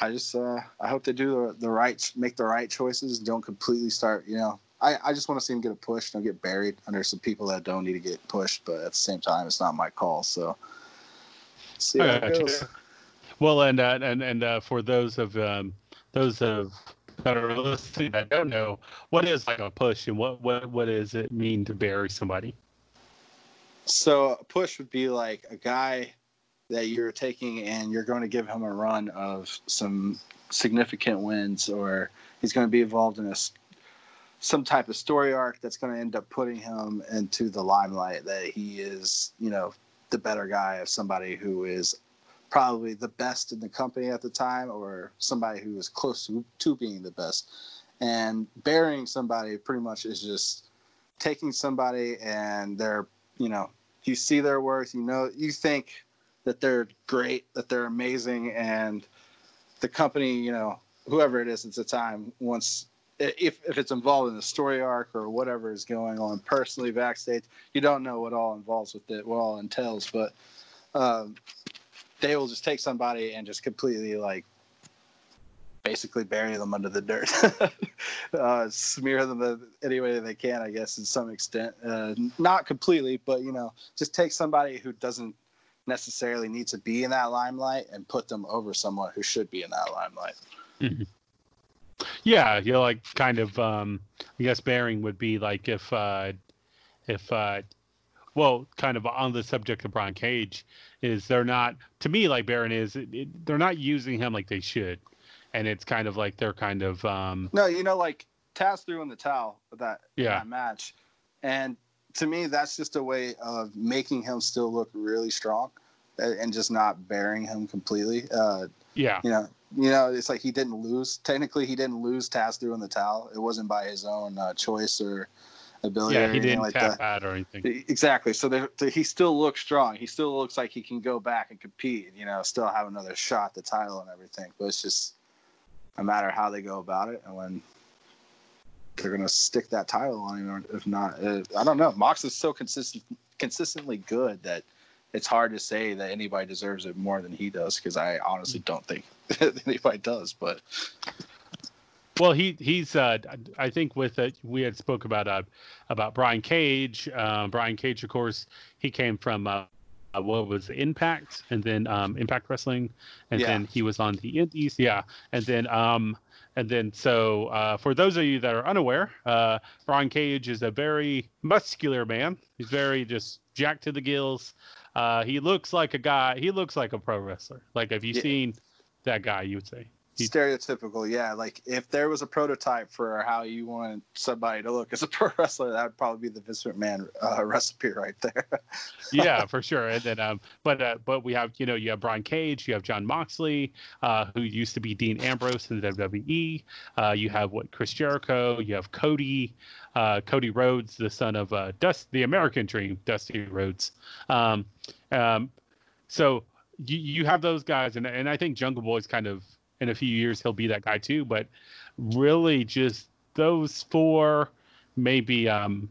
I just uh, I hope they do the, the right make the right choices. Don't completely start you know. I, I just want to see him get a push. Don't get buried under some people that don't need to get pushed. But at the same time, it's not my call. So see how it goes. Well, and uh, and and uh, for those of um, those of that are listening that don't know, what is like a push, and what what what does it mean to bury somebody? So a push would be like a guy that you're taking and you're going to give him a run of some significant wins, or he's going to be involved in a some type of story arc that's going to end up putting him into the limelight that he is, you know, the better guy of somebody who is probably the best in the company at the time or somebody who is close to, to being the best. And burying somebody pretty much is just taking somebody and they're, you know, you see their worth, you know, you think that they're great, that they're amazing, and the company, you know, whoever it is at the time wants if, if it's involved in a story arc or whatever is going on personally backstage, you don't know what all involves with it, what all entails, but um, they will just take somebody and just completely like basically bury them under the dirt, uh, smear them any way they can, I guess, to some extent. Uh, not completely, but you know, just take somebody who doesn't necessarily need to be in that limelight and put them over someone who should be in that limelight. Mm-hmm. Yeah, you're like kind of. Um, I guess bearing would be like if, uh, if, uh, well, kind of on the subject of Brian Cage, is they're not to me like Baron is it, it, they're not using him like they should, and it's kind of like they're kind of. Um, no, you know, like Taz threw in the towel that, yeah. that match, and to me, that's just a way of making him still look really strong, and just not bearing him completely. Uh, yeah, you know, you know, it's like he didn't lose. Technically, he didn't lose Taz threw in the towel. It wasn't by his own uh, choice or ability. Yeah, he didn't like tap that. out or anything. Exactly. So he still looks strong. He still looks like he can go back and compete. You know, still have another shot the title and everything. But it's just a matter how they go about it and when they're gonna stick that title on him. Or if not, uh, I don't know. Mox is so consistent, consistently good that it's hard to say that anybody deserves it more than he does because I honestly don't think anybody does. But well, he he's uh, I think with it we had spoke about uh, about Brian Cage. Uh, Brian Cage, of course, he came from uh, uh what was Impact and then um, Impact Wrestling, and yeah. then he was on the Indies. Yeah, and then um, and then so uh, for those of you that are unaware, uh, Brian Cage is a very muscular man. He's very just jacked to the gills. Uh, he looks like a guy. He looks like a pro wrestler. Like have you yeah. seen that guy? You would say stereotypical yeah like if there was a prototype for how you want somebody to look as a pro wrestler that would probably be the Vince McMahon uh, recipe right there. Yeah for sure and then um but uh, but we have you know you have Brian Cage you have John Moxley uh, who used to be Dean Ambrose in the WWE uh, you have what Chris Jericho you have Cody uh, Cody Rhodes the son of uh, Dust the American Dream Dusty Rhodes. Um, um so you, you have those guys and and I think Jungle Boy's kind of in a few years he'll be that guy too. But really, just those four, maybe um,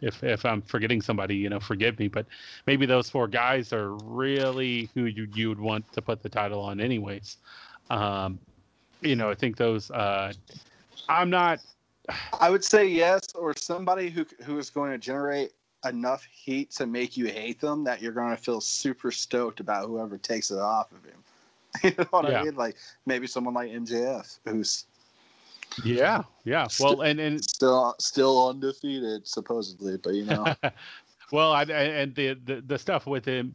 if if I'm forgetting somebody, you know, forgive me. But maybe those four guys are really who you you would want to put the title on, anyways. Um, you know, I think those. Uh, I'm not. I would say yes, or somebody who who is going to generate enough heat to make you hate them that you're going to feel super stoked about whoever takes it off of him. you know what yeah. I mean? Like maybe someone like MJF who's yeah, yeah. Well, and and still still undefeated supposedly, but you know. well, I, and the, the the stuff with him,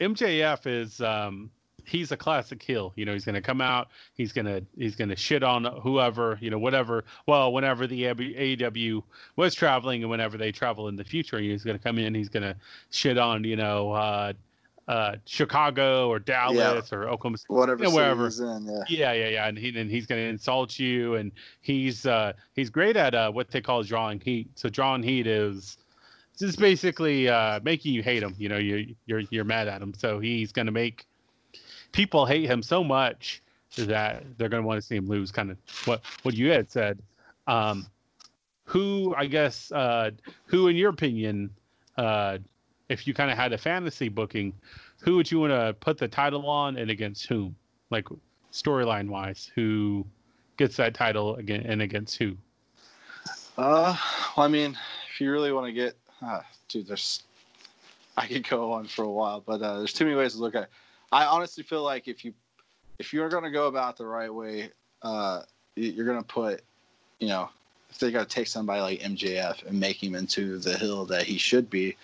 MJF is um he's a classic heel. You know, he's going to come out. He's going to he's going to shit on whoever. You know, whatever. Well, whenever the AEW was traveling and whenever they travel in the future, he's going to come in. He's going to shit on you know uh, uh, Chicago or Dallas yeah. or Oklahoma, whatever, you know, wherever. In, yeah. yeah, yeah, yeah, and he and he's going to insult you, and he's uh, he's great at uh, what they call drawing heat. So drawing heat is just basically uh, making you hate him. You know, you you're you're mad at him. So he's going to make people hate him so much that they're going to want to see him lose. Kind of what what you had said. Um, who I guess uh, who in your opinion uh, if you kind of had a fantasy booking, who would you want to put the title on and against whom? Like storyline wise, who gets that title again and against who? Uh, well, I mean, if you really want to get, uh, dude, there's, I could go on for a while, but uh, there's too many ways to look at. it. I honestly feel like if you, if you're to go about the right way, uh, you're to put, you know, if they got to take somebody like MJF and make him into the heel that he should be,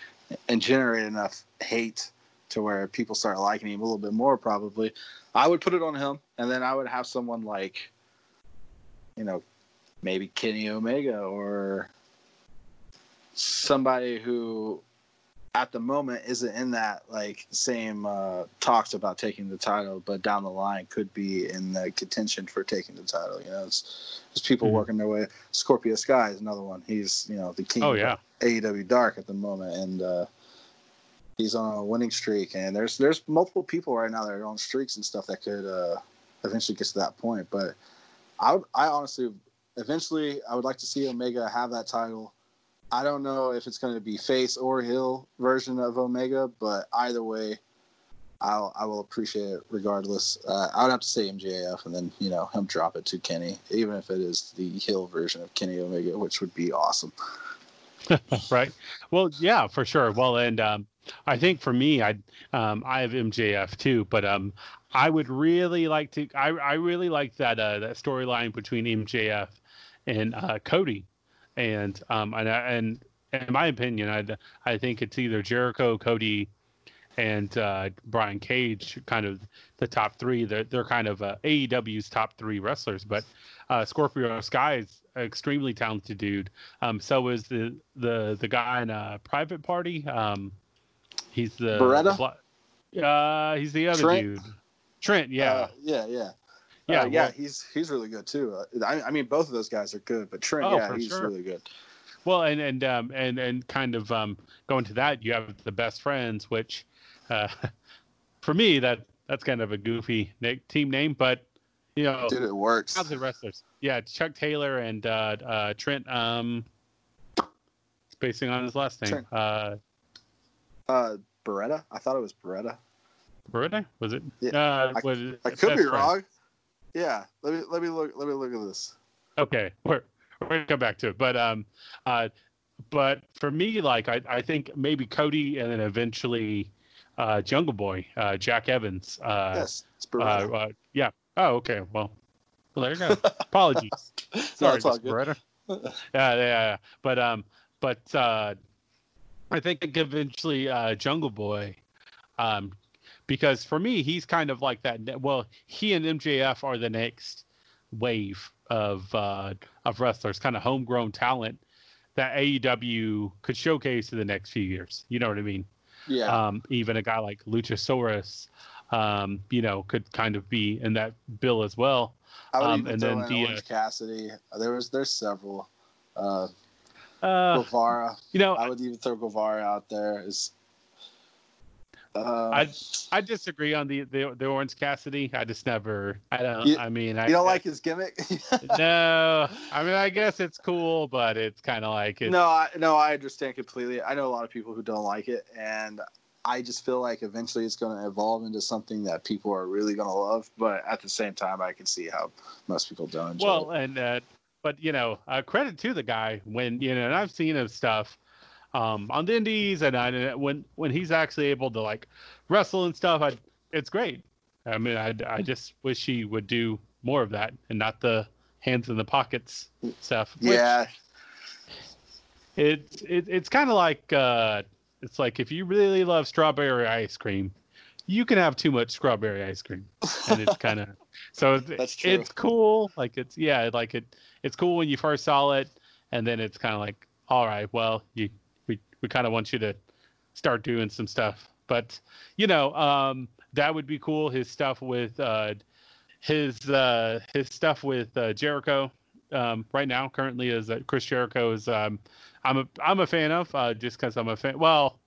and generate enough hate to where people start liking him a little bit more probably i would put it on him and then i would have someone like you know maybe Kenny Omega or somebody who at the moment isn't in that like same uh, talks about taking the title, but down the line could be in the contention for taking the title. You know, it's there's people Mhm. working their way. Scorpio Sky is another one. He's you know the king. Oh yeah. AEW Dark at the moment, and uh, he's on a winning streak. And there's there's multiple people right now that are on streaks and stuff that could uh, eventually get to that point. But I would, I honestly, eventually, I would like to see Omega have that title. I don't know if it's going to be face or heel version of Omega, but either way, I'll I will appreciate it regardless. Uh, I would have to say MJF, and then you know him drop it to Kenny, even if it is the heel version of Kenny Omega, which would be awesome. right. Well, yeah, for sure. Well, and um, I think for me, I um, I have MJF too, but um, I would really like to. I I really like that uh, that storyline between MJF and uh, Cody, and um, and and in my opinion, I I think it's either Jericho, Cody, and uh, Brian Cage, kind of the top three. They're they're kind of uh, AEW's top three wrestlers, but uh, Scorpio Sky is an extremely talented dude. Um, so is the the the guy in a private party. Um, he's the Beretta? uh, he's the other Trent? dude. Trent, yeah, Uh, yeah, yeah, yeah, Uh, yeah. well- He's he's really good too. Uh, I, I mean, both of those guys are good, but Trent, Oh, yeah, he's sure. really good. Well, and and um, and and kind of um, going to that, you have the best friends, which uh, for me that that's kind of a goofy na- team name, but you know, Dude, it works. talented wrestlers. Yeah, Chuck Taylor and uh, uh, Trent. Um, spacing on his last name. Trent. Uh, Uh, Beretta, I thought it was Beretta. Beretta was it? Yeah, uh, I- was it I could be friend? wrong. Yeah, let me let me look let me look at this. okay we're, we're gonna come back to it but um uh but for me like i, I think maybe cody and then eventually uh jungle boy uh jack evans uh, yes, it's uh, Beretta. uh yeah oh okay well well there you go apologies sorry it's all Miss good. Beretta. yeah, yeah yeah but um but uh i think eventually uh jungle boy um because for me he's kind of like that well he and mjf are the next wave of uh of wrestlers kind of homegrown talent that AEW could showcase in the next few years. You know what I mean? Yeah, Um, even a guy like Luchasaurus, um, you know, could kind of be in that bill as well. I would um, even and throw then in the, Orange uh, Cassidy. There was there's several. Uh, Uh, Guevara. you know, I would even throw Guevara out there. Is uh, I I disagree on the, the the Orange Cassidy. I just never. I don't. You- I mean, I you don't like his gimmick? No, I mean, I guess it's cool, but it's kind of like it's, no, I, no, I understand completely. I know a lot of people who don't like it, and I just feel like eventually it's going to evolve into something that people are really going to love. But at the same time, I can see how most people don't well, it. and uh, but you know, uh, credit to the guy when you know, and I've seen his stuff um, on the Indies, and I, when when he's actually able to like wrestle and stuff, I, it's great. I mean, I I just wish he would do more of that and not the hands in the pockets stuff. Yeah, it's it, it's kind of like uh, it's like if you really love strawberry ice cream, you can have too much strawberry ice cream, and it's kind of so it's, That's true. it's cool. Like it's yeah, like it it's cool when you first saw it, and then it's kind of like all right, well you we kind of want you to start doing some stuff, but you know um, that would be cool. His stuff with uh, his uh, his stuff with uh, Jericho um, right now currently is that Chris Jericho is um, I'm a I'm a fan of uh, just because I'm a fan. Well,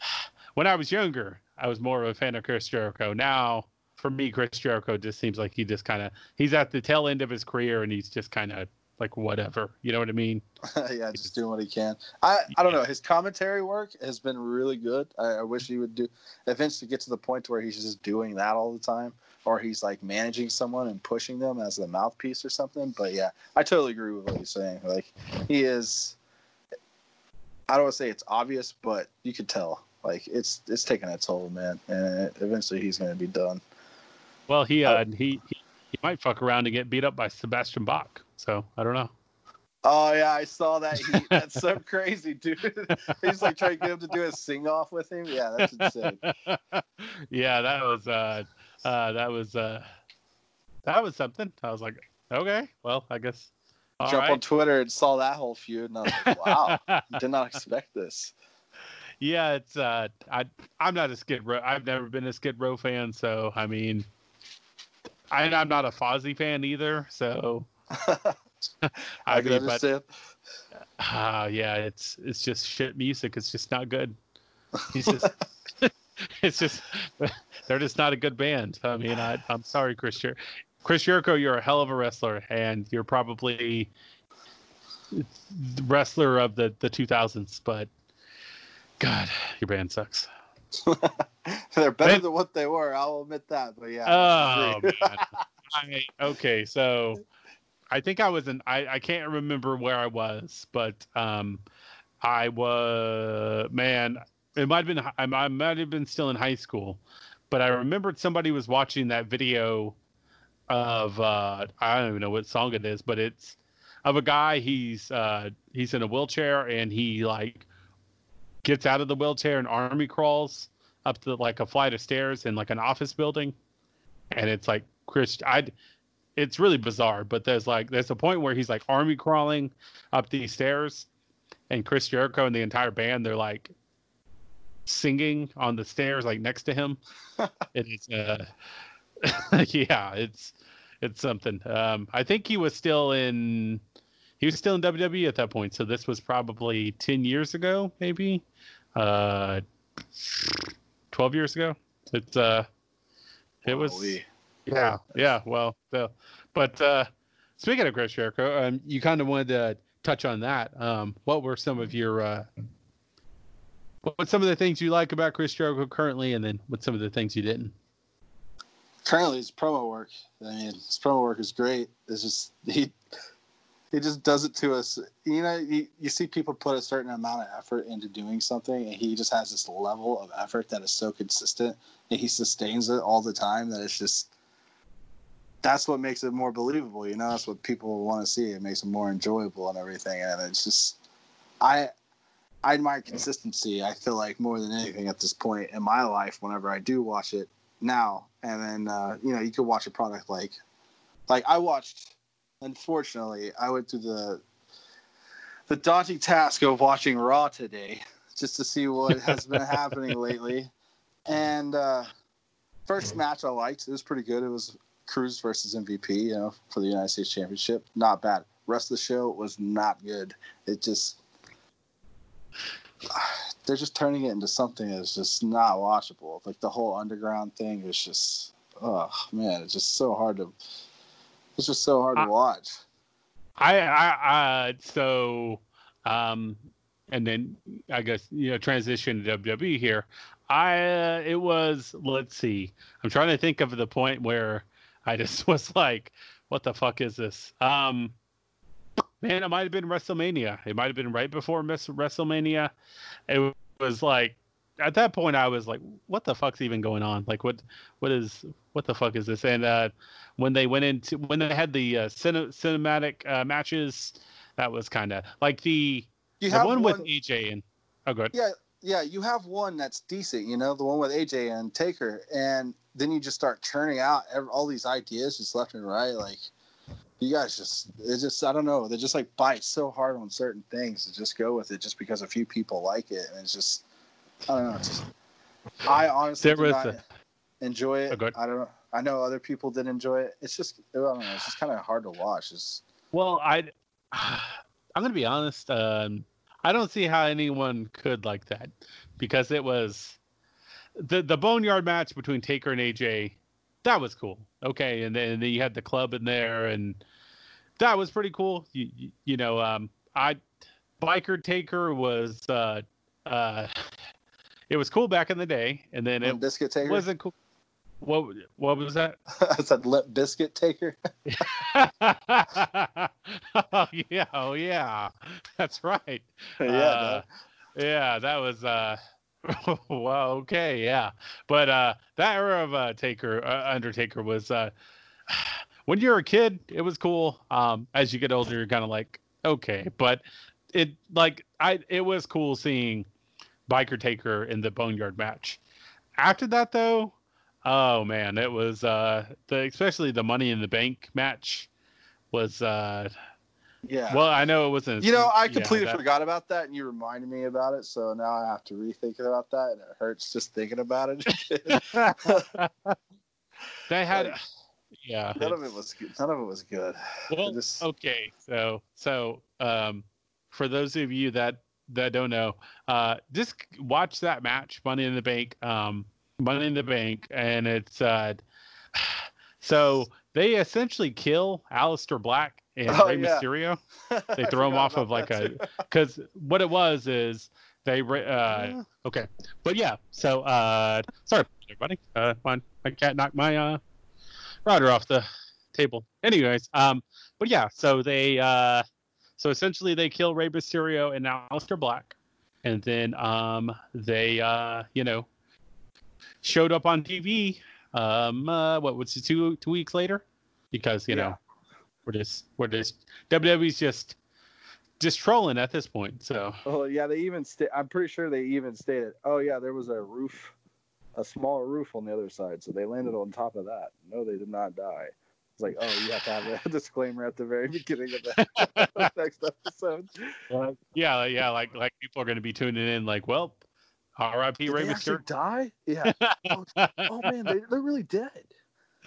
when I was younger, I was more of a fan of Chris Jericho. Now, for me, Chris Jericho just seems like he just kind of he's at the tail end of his career and he's just kind of like whatever. You know what I mean? yeah, just doing what he can. I I don't know. His commentary work has been really good. I, I wish he would do eventually get to the point where he's just doing that all the time, or he's like managing someone and pushing them as the mouthpiece or something. But yeah, I totally agree with what he's saying. Like he is. I don't want to say it's obvious, but you could tell. Like it's it's taking a toll, man, and eventually he's going to be done. Well, he uh, he, he he might fuck around and get beat up by Sebastian Bach. So I don't know. Oh yeah, I saw that. He, that's so crazy, dude. He's like trying to get him to do a sing off with him. Yeah, that's insane. yeah, that was uh, uh, that was uh, that was something. I was like, okay, well, I guess Jump right. on Twitter and saw that whole feud, and I was like, wow, did not expect this. yeah, it's uh, I I'm not a Skid Row. I've never been a Skid Row fan, so I mean, I, I'm not a Fozzy fan either. So I, I can mean, but understand. Ah, yeah, it's it's just shit music. It's just not good. He's just, it's just, they're just not a good band. I mean, I, I'm sorry, Chris. Jer- Chris Jericho, you're a hell of a wrestler, and you're probably wrestler of the the 2000s. But God, your band sucks. They're better Man- than what they were. I'll admit that. But yeah. Oh man. I, okay, so I think I was in. I I can't remember where I was, but um, I was man. It might have been. I might- have been still in high school, but I remembered somebody was watching that video of uh, I don't even know what song it is, but it's of a guy. He's uh, he's in a wheelchair and he like gets out of the wheelchair and army crawls up to like a flight of stairs in like an office building and it's like Chris I it's really bizarre but there's like there's a point where he's like army crawling up these stairs and Chris Jericho and the entire band they're like singing on the stairs like next to him. It is uh yeah it's it's something. Um I think he was still in he was still in WWE at that point so this was probably 10 years ago maybe? Uh 12 years ago? It's uh it was. Yeah, yeah. Well, so, but uh, speaking of Chris Jericho, um, you kind of wanted to touch on that. Um, what were some of your uh, what what's some of the things you like about Chris Jericho currently, and then what's some of the things you didn't? Currently, his promo work. I mean, his promo work is great. It's just he he just does it to us. You know, you, you see people put a certain amount of effort into doing something, and he just has this level of effort that is so consistent, and he sustains it all the time. That it's just that's what makes it more believable. You know, that's what people want to see. It makes it more enjoyable and everything. And it's just I I admire consistency. I feel like more than anything at this point in my life, whenever I do watch it now, and then uh, you know you could watch a product like like I watched. Unfortunately, I went through the the daunting task of watching Raw today just to see what has been happening lately. And uh, first match I liked. It was pretty good. It was Crews versus MVP, you know, for the United States Championship. Not bad. Rest of the show was not good. It just they're just turning it into something that's just not watchable. Like the whole underground thing is just oh man, it's just so hard to it's just so hard I- to watch. I, I, I so, um, and then I guess you know transition to WWE here. I uh, it was let's see. I'm trying to think of the point where I just was like, "What the fuck is this?" Um, man, it might have been WrestleMania. It might have been right before Miss WrestleMania. It was like at that point I was like, "What the fuck's even going on? Like, what, what is, what the fuck is this?" And uh, when they went into when they had the uh, cine, cinematic uh, matches, that was kind of like the You the have one, one, with AJ and oh, good. yeah, yeah. You have one that's decent, you know, the one with AJ and Taker, and then you just start churning out ev all these ideas just left and right. Like you guys just, it's just, I don't know, they just like bite so hard on certain things to just go with it just because a few people like it, and it's just, I don't know. It's just, I honestly There not a- enjoy Oh, it. go ahead. I don't know. I know other people did enjoy it. It's just, I don't know. It's just kind of hard to watch. It's Well, I, I'm gonna be honest. Um, I don't see how anyone could like that because it was the the boneyard match between Taker and AJ. That was cool. Okay, and then, and then you had the club in there, and that was pretty cool. You you, you know, um, I biker Taker was uh, uh, it was cool back in the day, and then it Biscuit Taker. wasn't cool. What what was that? I said Lip Biscuit Taker. oh yeah, oh yeah, that's right. yeah. Uh, yeah, that was uh, well, okay, yeah, but uh, that era of uh, Taker uh, Undertaker was uh, when you're a kid, it was cool. Um, as you get older, you're kind of like okay, but it like I it was cool seeing Biker Taker in the Boneyard match. After that, though, oh man, it was uh, the especially the Money in the Bank match was uh, Yeah. Well, I know it wasn't. you know, I yeah, completely that- forgot about that, and you reminded me about it. So now I have to rethink about that, and it hurts just thinking about it. they had, Like, yeah. none of it was good. None of it was good. Well, just- okay, so so um, for those of you that that don't know, uh, just watch that match, Money in the Bank, um, Money in the Bank, and it's uh, so they essentially kill Aleister Black and Oh, Rey yeah. Mysterio They throw him off of like a- because what it was is they uh, okay, but yeah, so uh, sorry everybody, uh, my my cat knocked my uh router off the table. Anyways, um, but yeah, so they uh, so essentially they kill Rey Mysterio and now Aleister Black, and then um, they uh, you know, showed up on TV. Um, uh, what was it two two weeks later? Because you Yeah. know, we're just we're just WWE's just just trolling at this point. So Oh yeah, they even sta- I'm pretty sure they even stated, "Oh yeah, there was a roof, a small roof on the other side, so they landed on top of that." No, they did not die. It's like, oh, you have to have a disclaimer at the very beginning of the next episode. yeah, yeah, like like people are going to be tuning in, like, well, R.I.P. Did Rey they actually Mysterio. die? Yeah. Oh, oh man, they, they're really dead.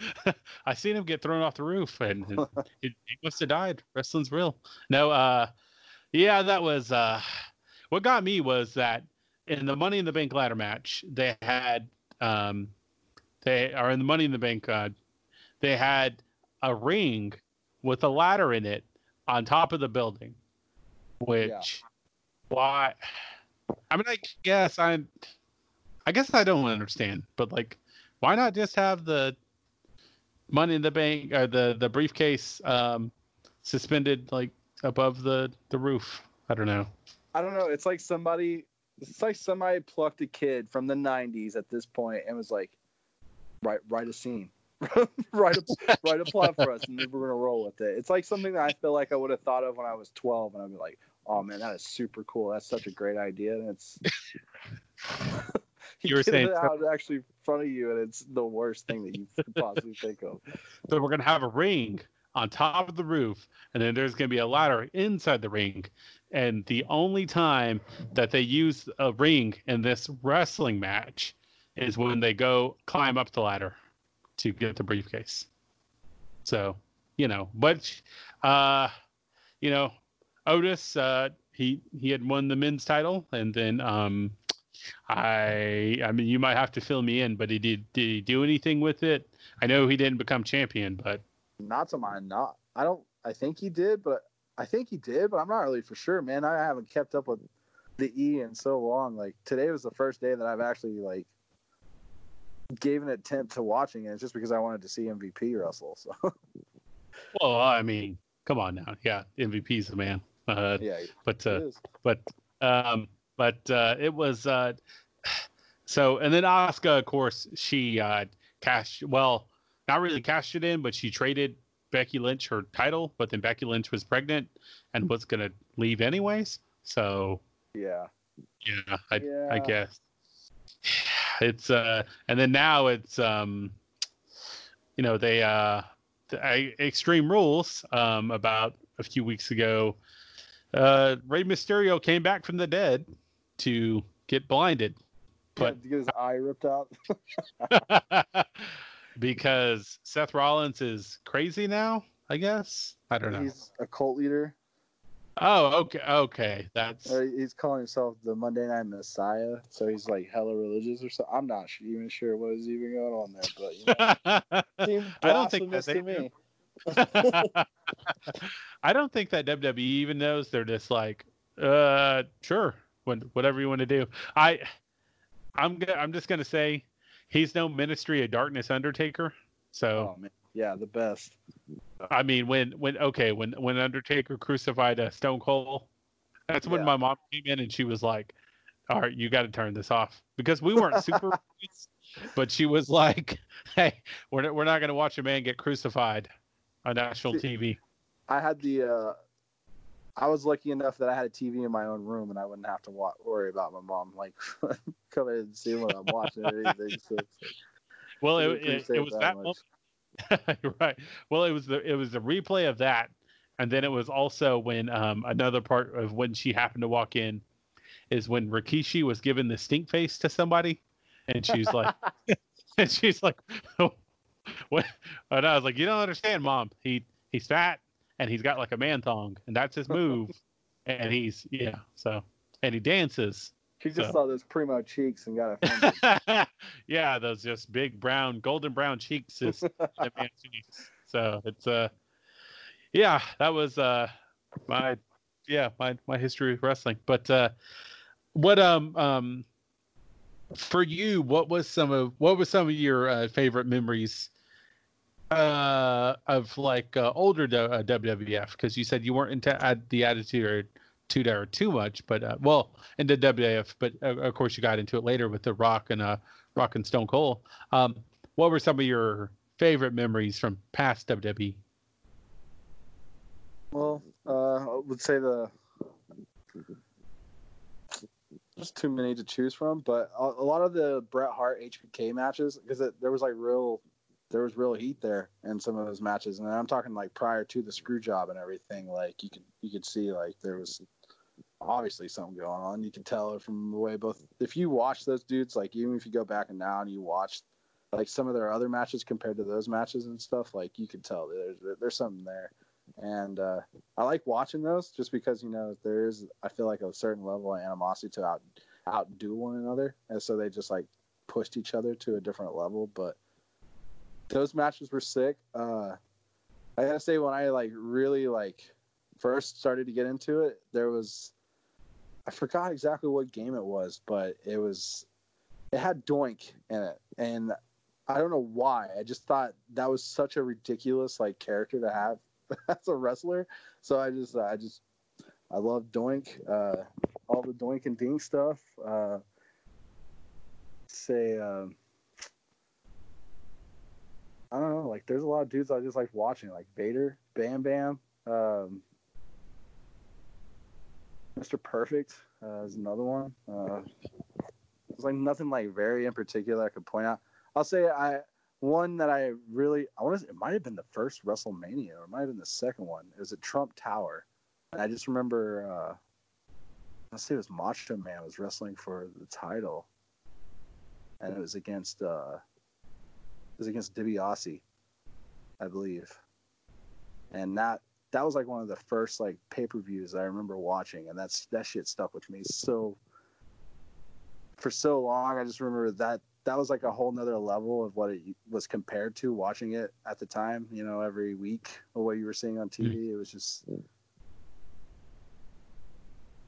I seen him get thrown off the roof, and it, he must have died. Wrestling's real. No, uh, yeah, that was uh, what got me was that in the Money in the Bank ladder match, they had um, they are in the Money in the Bank. Uh, they had a ring with a ladder in it on top of the building, which why? I mean, I guess I'm. I guess I don't understand, but like, why not just have the money in the bank or the the briefcase um, suspended like above the the roof? I don't know. I don't know. It's like somebody, it's like somebody plucked a kid from the '90s at this point and was like, "Write, write a scene, write a write a plot for us, and then we're gonna roll with it." It's like something that I feel like I would have thought of when I was 12, and I'd be like, "Oh man, that is super cool. That's such a great idea." And it's You were saying out actually in front of you, and it's the worst thing that you could possibly think of. So we're gonna have a ring on top of the roof, and then there's gonna be a ladder inside the ring. And the only time that they use a ring in this wrestling match is when they go climb up the ladder to get the briefcase. So, you know, but uh, you know, Otis, uh, he he had won the men's title, and then um, I I mean, you might have to fill me in, but he did did he do anything with it? I know he didn't become champion, but Not to my not. I don't. I think he did, but I think he did, but I'm not really for sure, man. I haven't kept up with the E in so long. Like today was the first day that I've actually like gave an attempt to watching it just because I wanted to see MVP wrestle. So well, I mean, come on now, yeah, MVP's the man. Uh, yeah, but uh, but um, but uh, it was uh, so, and then Asuka, of course, she uh, cashed well, not really cashed it in, but she traded Becky Lynch her title, but then Becky Lynch was pregnant and was gonna leave anyways. So yeah, yeah, I, I guess. It's uh, and then now it's um, you know, they uh, the, I, Extreme Rules um about a few weeks ago, uh, Rey Mysterio came back from the dead to get blinded, but to get his eye ripped out. because Seth Rollins is crazy now. I guess I don't know. He's a cult leader. Oh, okay, okay, that's he's calling himself the Monday Night Messiah. So he's like hella religious or something. I'm not even sure what is even going on there, but you know, I don't think that blasphemous to me. I don't think that WWE even knows. They're just like, uh, sure, when, whatever you want to do. I, I'm gonna, I'm just gonna say, he's no Ministry of Darkness Undertaker. So Oh man, yeah, the best. I mean, when when okay, when when Undertaker crucified a Stone Cold, that's when Yeah. my mom came in and she was like, "All right, you got to turn this off," because we weren't super, but she was like, "Hey, we're not, we're not gonna watch a man get crucified on national See- TV." I had the. uh I was lucky enough that I had a TV in my own room and I wouldn't have to wa- worry about my mom like coming in and seeing what I'm watching or anything. So like, Well, it, it, it was that that much. moment. You're right. Well, it was the it was the replay of that, and then it was also when um, another part of when she happened to walk in is when Rikishi was giving the stink face to somebody, and she's like, and she's like, what? And I was like, you don't understand, mom. He he's fat and he's got like a man thong, and that's his move, and he's yeah. So and he dances. She just So- saw those primo cheeks and got offended. yeah, those just big brown, golden brown cheeks is cheeks. So it's uh, yeah, that was uh, my yeah my my history with wrestling. But uh, what um um for you, what was some of what was some of your uh, favorite memories? Uh, of like uh, older uh, WWF because you said you weren't into ad- the attitude or era too much, but uh, well, into WWF, but uh, of course you got into it later with the Rock and uh, Rock and Stone Cold. Um, what were some of your favorite memories from past? WWE? Well, uh, I would say the there's too many to choose from, but a, a lot of the Bret Hart HBK matches because there was like real there was real heat there in some of those matches, and I'm talking like prior to the screw job and everything. Like you could you could see like there was obviously something going on. You could tell from the way both if you watch those dudes, like even if you go back and now and you watch like some of their other matches compared to those matches and stuff, like you could tell there's there's something there and uh, I like watching those just because you know there is I feel like a certain level of animosity to out outdo one another, and so they just like pushed each other to a different level. But those matches were sick. Uh, I gotta say when I like really like first started to get into it, there was I forgot exactly what game it was, but it was it had Doink in it, and I don't know why. I just thought that was such a ridiculous like character to have as a wrestler. So I just, I just, I love Doink, uh, all the Doink and Dink stuff. Uh, say, um, I don't know, like there's a lot of dudes I just like watching, like Vader, Bam Bam, um, Mr. Perfect uh, is another one. Uh, there's like nothing like very in particular I could point out. I'll say I one that I really I want to it might have been the first WrestleMania or it might have been the second one. It was at Trump Tower. And I just remember uh let's say it was Macho Man was wrestling for the title. And it was against uh was against DiBiase, I believe. And that that was like one of the first like pay-per-views I remember watching and that's that shit stuck with me so for so long I just remember that that was like a whole nother level of what it was compared to watching it at the time, you know, every week or what you were seeing on hmm. TV. It was just,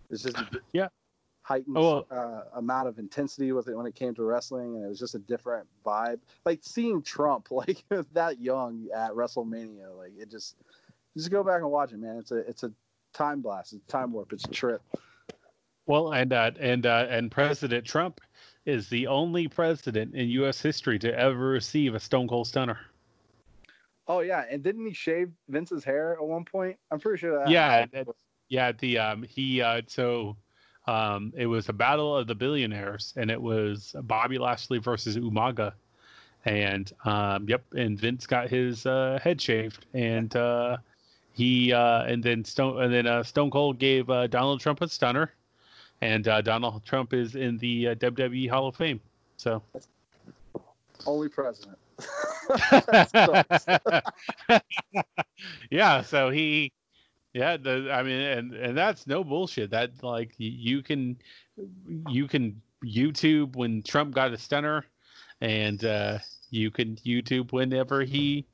it's just Yeah. Heightened Oh, uh, amount of intensity with it when it came to wrestling, and it was just a different vibe. Like seeing Trump like that young at WrestleMania, like it just, just go back and watch it, man. It's a, it's a time blast, it's a time warp, it's a trip. Well, and uh, and uh, and President Trump is the only president in U.S. history to ever receive a Stone Cold Stunner. Oh yeah, and didn't he shave Vince's hair at one point? I'm pretty sure that. Yeah. Yeah, the um he uh so um it was a battle of the billionaires and it was Bobby Lashley versus Umaga. And um yep, and Vince got his uh head shaved and uh he uh and then Stone and then uh Stone Cold gave uh, Donald Trump a stunner and uh Donald Trump is in the uh, WWE Hall of Fame. So only president. yeah, so he, yeah, the, I mean, and and that's no bullshit. That like you can, you can YouTube when Trump got a stunner, and uh, you can YouTube whenever he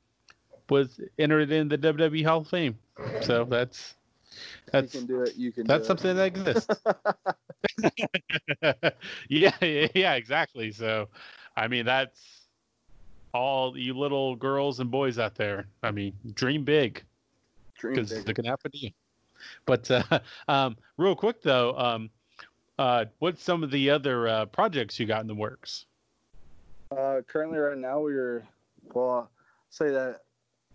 was entered in the WWE Hall of Fame. So that's that's you can do it. You can. that's something that exists. yeah, yeah, yeah, exactly. So, I mean, that's all you little girls and boys out there. I mean, dream big because it can happen to you. But uh, um, real quick though, um, uh, what's some of the other uh, projects you got in the works? Uh, currently, right now, we're well. I'll say that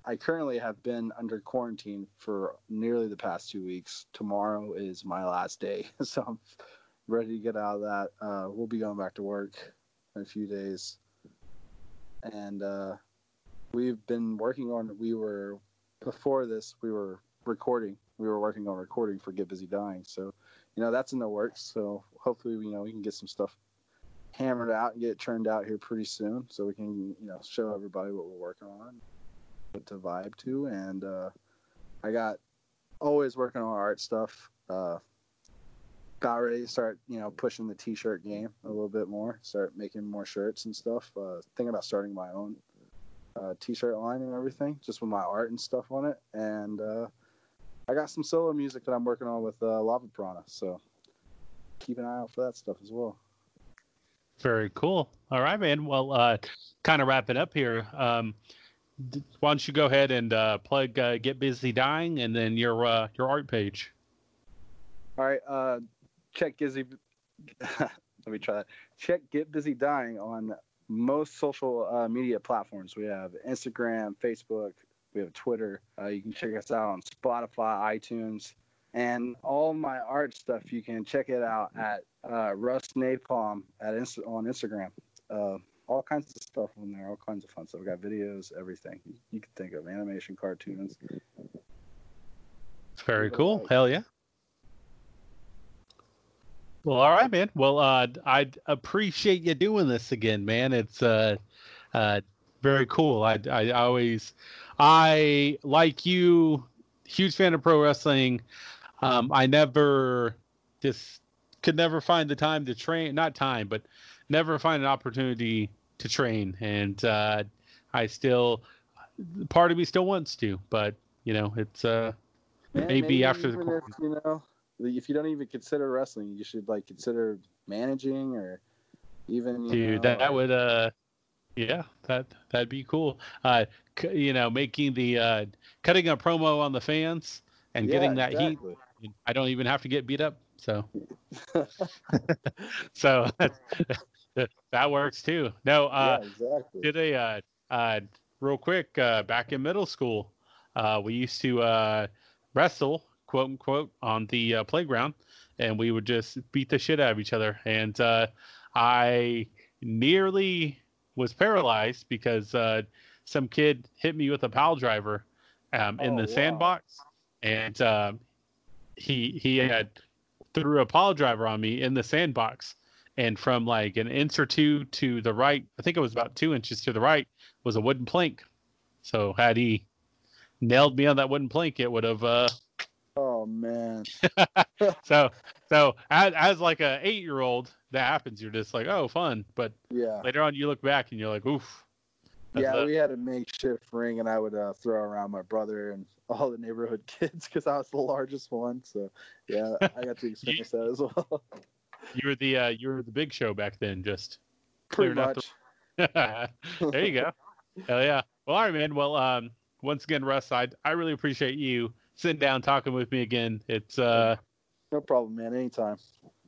I currently have been under quarantine for nearly the past two weeks. Tomorrow is my last day, so I'm ready to get out of that. Uh, we'll be going back to work in a few days, and uh, we've been working on. We were before this. We were recording. We were working on recording for Get Busy Dying, so you know that's in the works. So hopefully, you know, we can get some stuff hammered out and get it turned out here pretty soon, so we can you know show everybody what we're working on, what to vibe to, and uh, I got always working on art stuff. Uh, got ready to start, you know, pushing the t-shirt game a little bit more. Start making more shirts and stuff. Uh, thinking about starting my own uh, t-shirt line and everything, just with my art and stuff on it. And uh, I got some solo music that I'm working on with uh, Lava Piranha, so keep an eye out for that stuff as well. Very cool. All right, man. Well, uh, kind of wrapping up here. Um, d- why don't you go ahead and uh, plug uh, "Get Busy Dying" and then your uh, your art page. All right, uh, check Gizzy. Let me try that. Check Get Busy Dying on most social uh, media platforms. We have Instagram, Facebook, we have Twitter. Uh, you can check us out on Spotify, iTunes, and all my art stuff. You can check it out at uh, Russ Napalm at Insta- on Instagram. Uh, all kinds of stuff on there, all kinds of fun stuff. We got videos, everything you, can think of, animation, cartoons. Very Give it a cool. Hell yeah. Well, all right, man. Well, uh, I appreciate you doing this again, man. It's uh, uh, very cool. I, I always, I like you, huge fan of pro wrestling. Um, I never just could never find the time to train, not time, but never find an opportunity to train. And uh, I still, part of me still wants to, but you know, it's uh, Man, Maybe after the you know, if you don't even consider wrestling, you should like consider managing or even. Dude, know, that, that would uh yeah, that that'd be cool. Uh c- you know, making the uh cutting a promo on the fans and yeah, getting that exactly. heat. I don't even have to get beat up. So so that works too. No, uh yeah, exactly. did a uh, uh real quick uh back in middle school, uh we used to uh wrestle, quote unquote, on the uh, playground and we would just beat the shit out of each other. And uh I nearly was paralyzed because uh some kid hit me with a pile driver um in Oh, the wow. sandbox. And um he he had threw a pile driver on me in the sandbox. And from like an inch or two to the right i think it was about two inches to the right was a wooden plank. So had he nailed me on that wooden plank it would have uh Oh man. so so as, as like a eight year old that happens you're just like oh fun but Yeah. later on you look back and you're like oof Yeah, we had a makeshift ring, and I would uh, throw around my brother and all the neighborhood kids because I was the largest one. So yeah, I got to experience that as well. you were the uh you were the big show back then just Pretty out the- much. there you go. Hell yeah. Well, all right, man. Well, um, once again, Russ, I I really appreciate you sitting down talking with me again. It's uh, No problem, man. Anytime.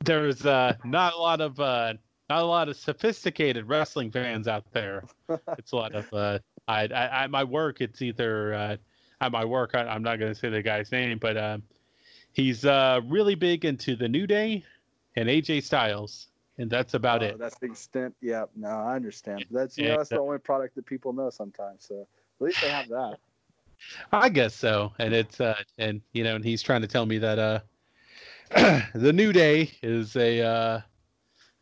there's uh not a lot of uh not a lot of sophisticated wrestling fans out there. It's a lot of uh, I I at my work, it's either uh at my work, I, I'm not gonna say the guy's name, but um, he's uh really big into the New Day and AJ Styles, and that's about Oh, it. That's the extent. Yeah. No, I understand. That's you Yeah, know that's the only product that people know sometimes. So at least they have that. I guess so. And it's uh and you know, and he's trying to tell me that uh the New Day is a uh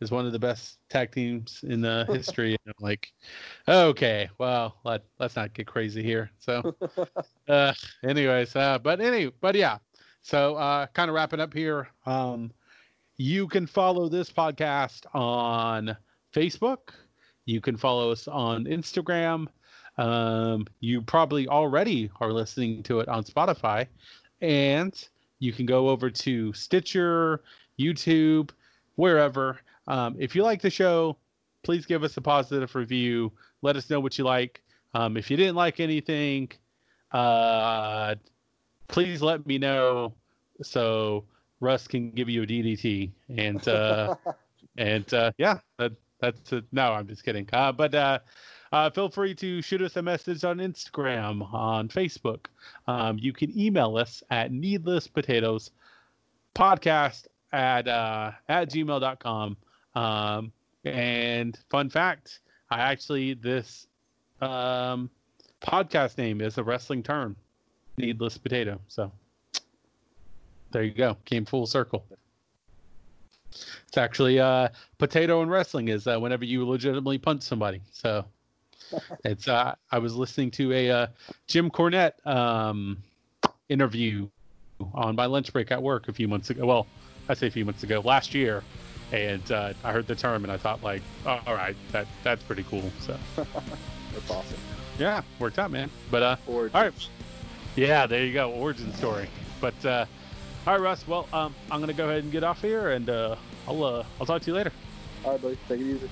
is one of the best tag teams in the history. and I'm like, okay, well, let let's not get crazy here. So uh anyways, uh but any but yeah. So uh kind of wrapping up here. Um you can follow this podcast on Facebook. You can follow us on Instagram. Um, you probably already are listening to it on Spotify, and you can go over to Stitcher, YouTube, wherever. Um, if you like the show, please give us a positive review. Let us know what you like. Um, if you didn't like anything, uh, please let me know so Russ can give you a DDT. And uh, and uh, yeah, that that's it. No, I'm just kidding. Uh, but uh, feel free to shoot us a message on Instagram, on Facebook. Um, you can email us at needlesspotatoes podcast at uh, at gmail.com. Um, and fun fact, I actually this um, podcast name is a wrestling term, needless potato. So There you go. Came full circle. It's actually uh, potato in wrestling is uh, whenever you legitimately punch somebody. So it's uh, I was listening to a uh, Jim Cornette um, interview on my lunch break at work a few months ago. Well, I say a few months ago, last year, and uh, I heard the term and I thought like, oh, all right, that that's pretty cool. So That's awesome. yeah, worked out, man. But uh, Or all right. Yeah, there you go. Origin story. But uh, all right, Russ. Well, um, I'm gonna go ahead and get off here, and uh, I'll uh, I'll talk to you later. all right, buddy. Take it easy.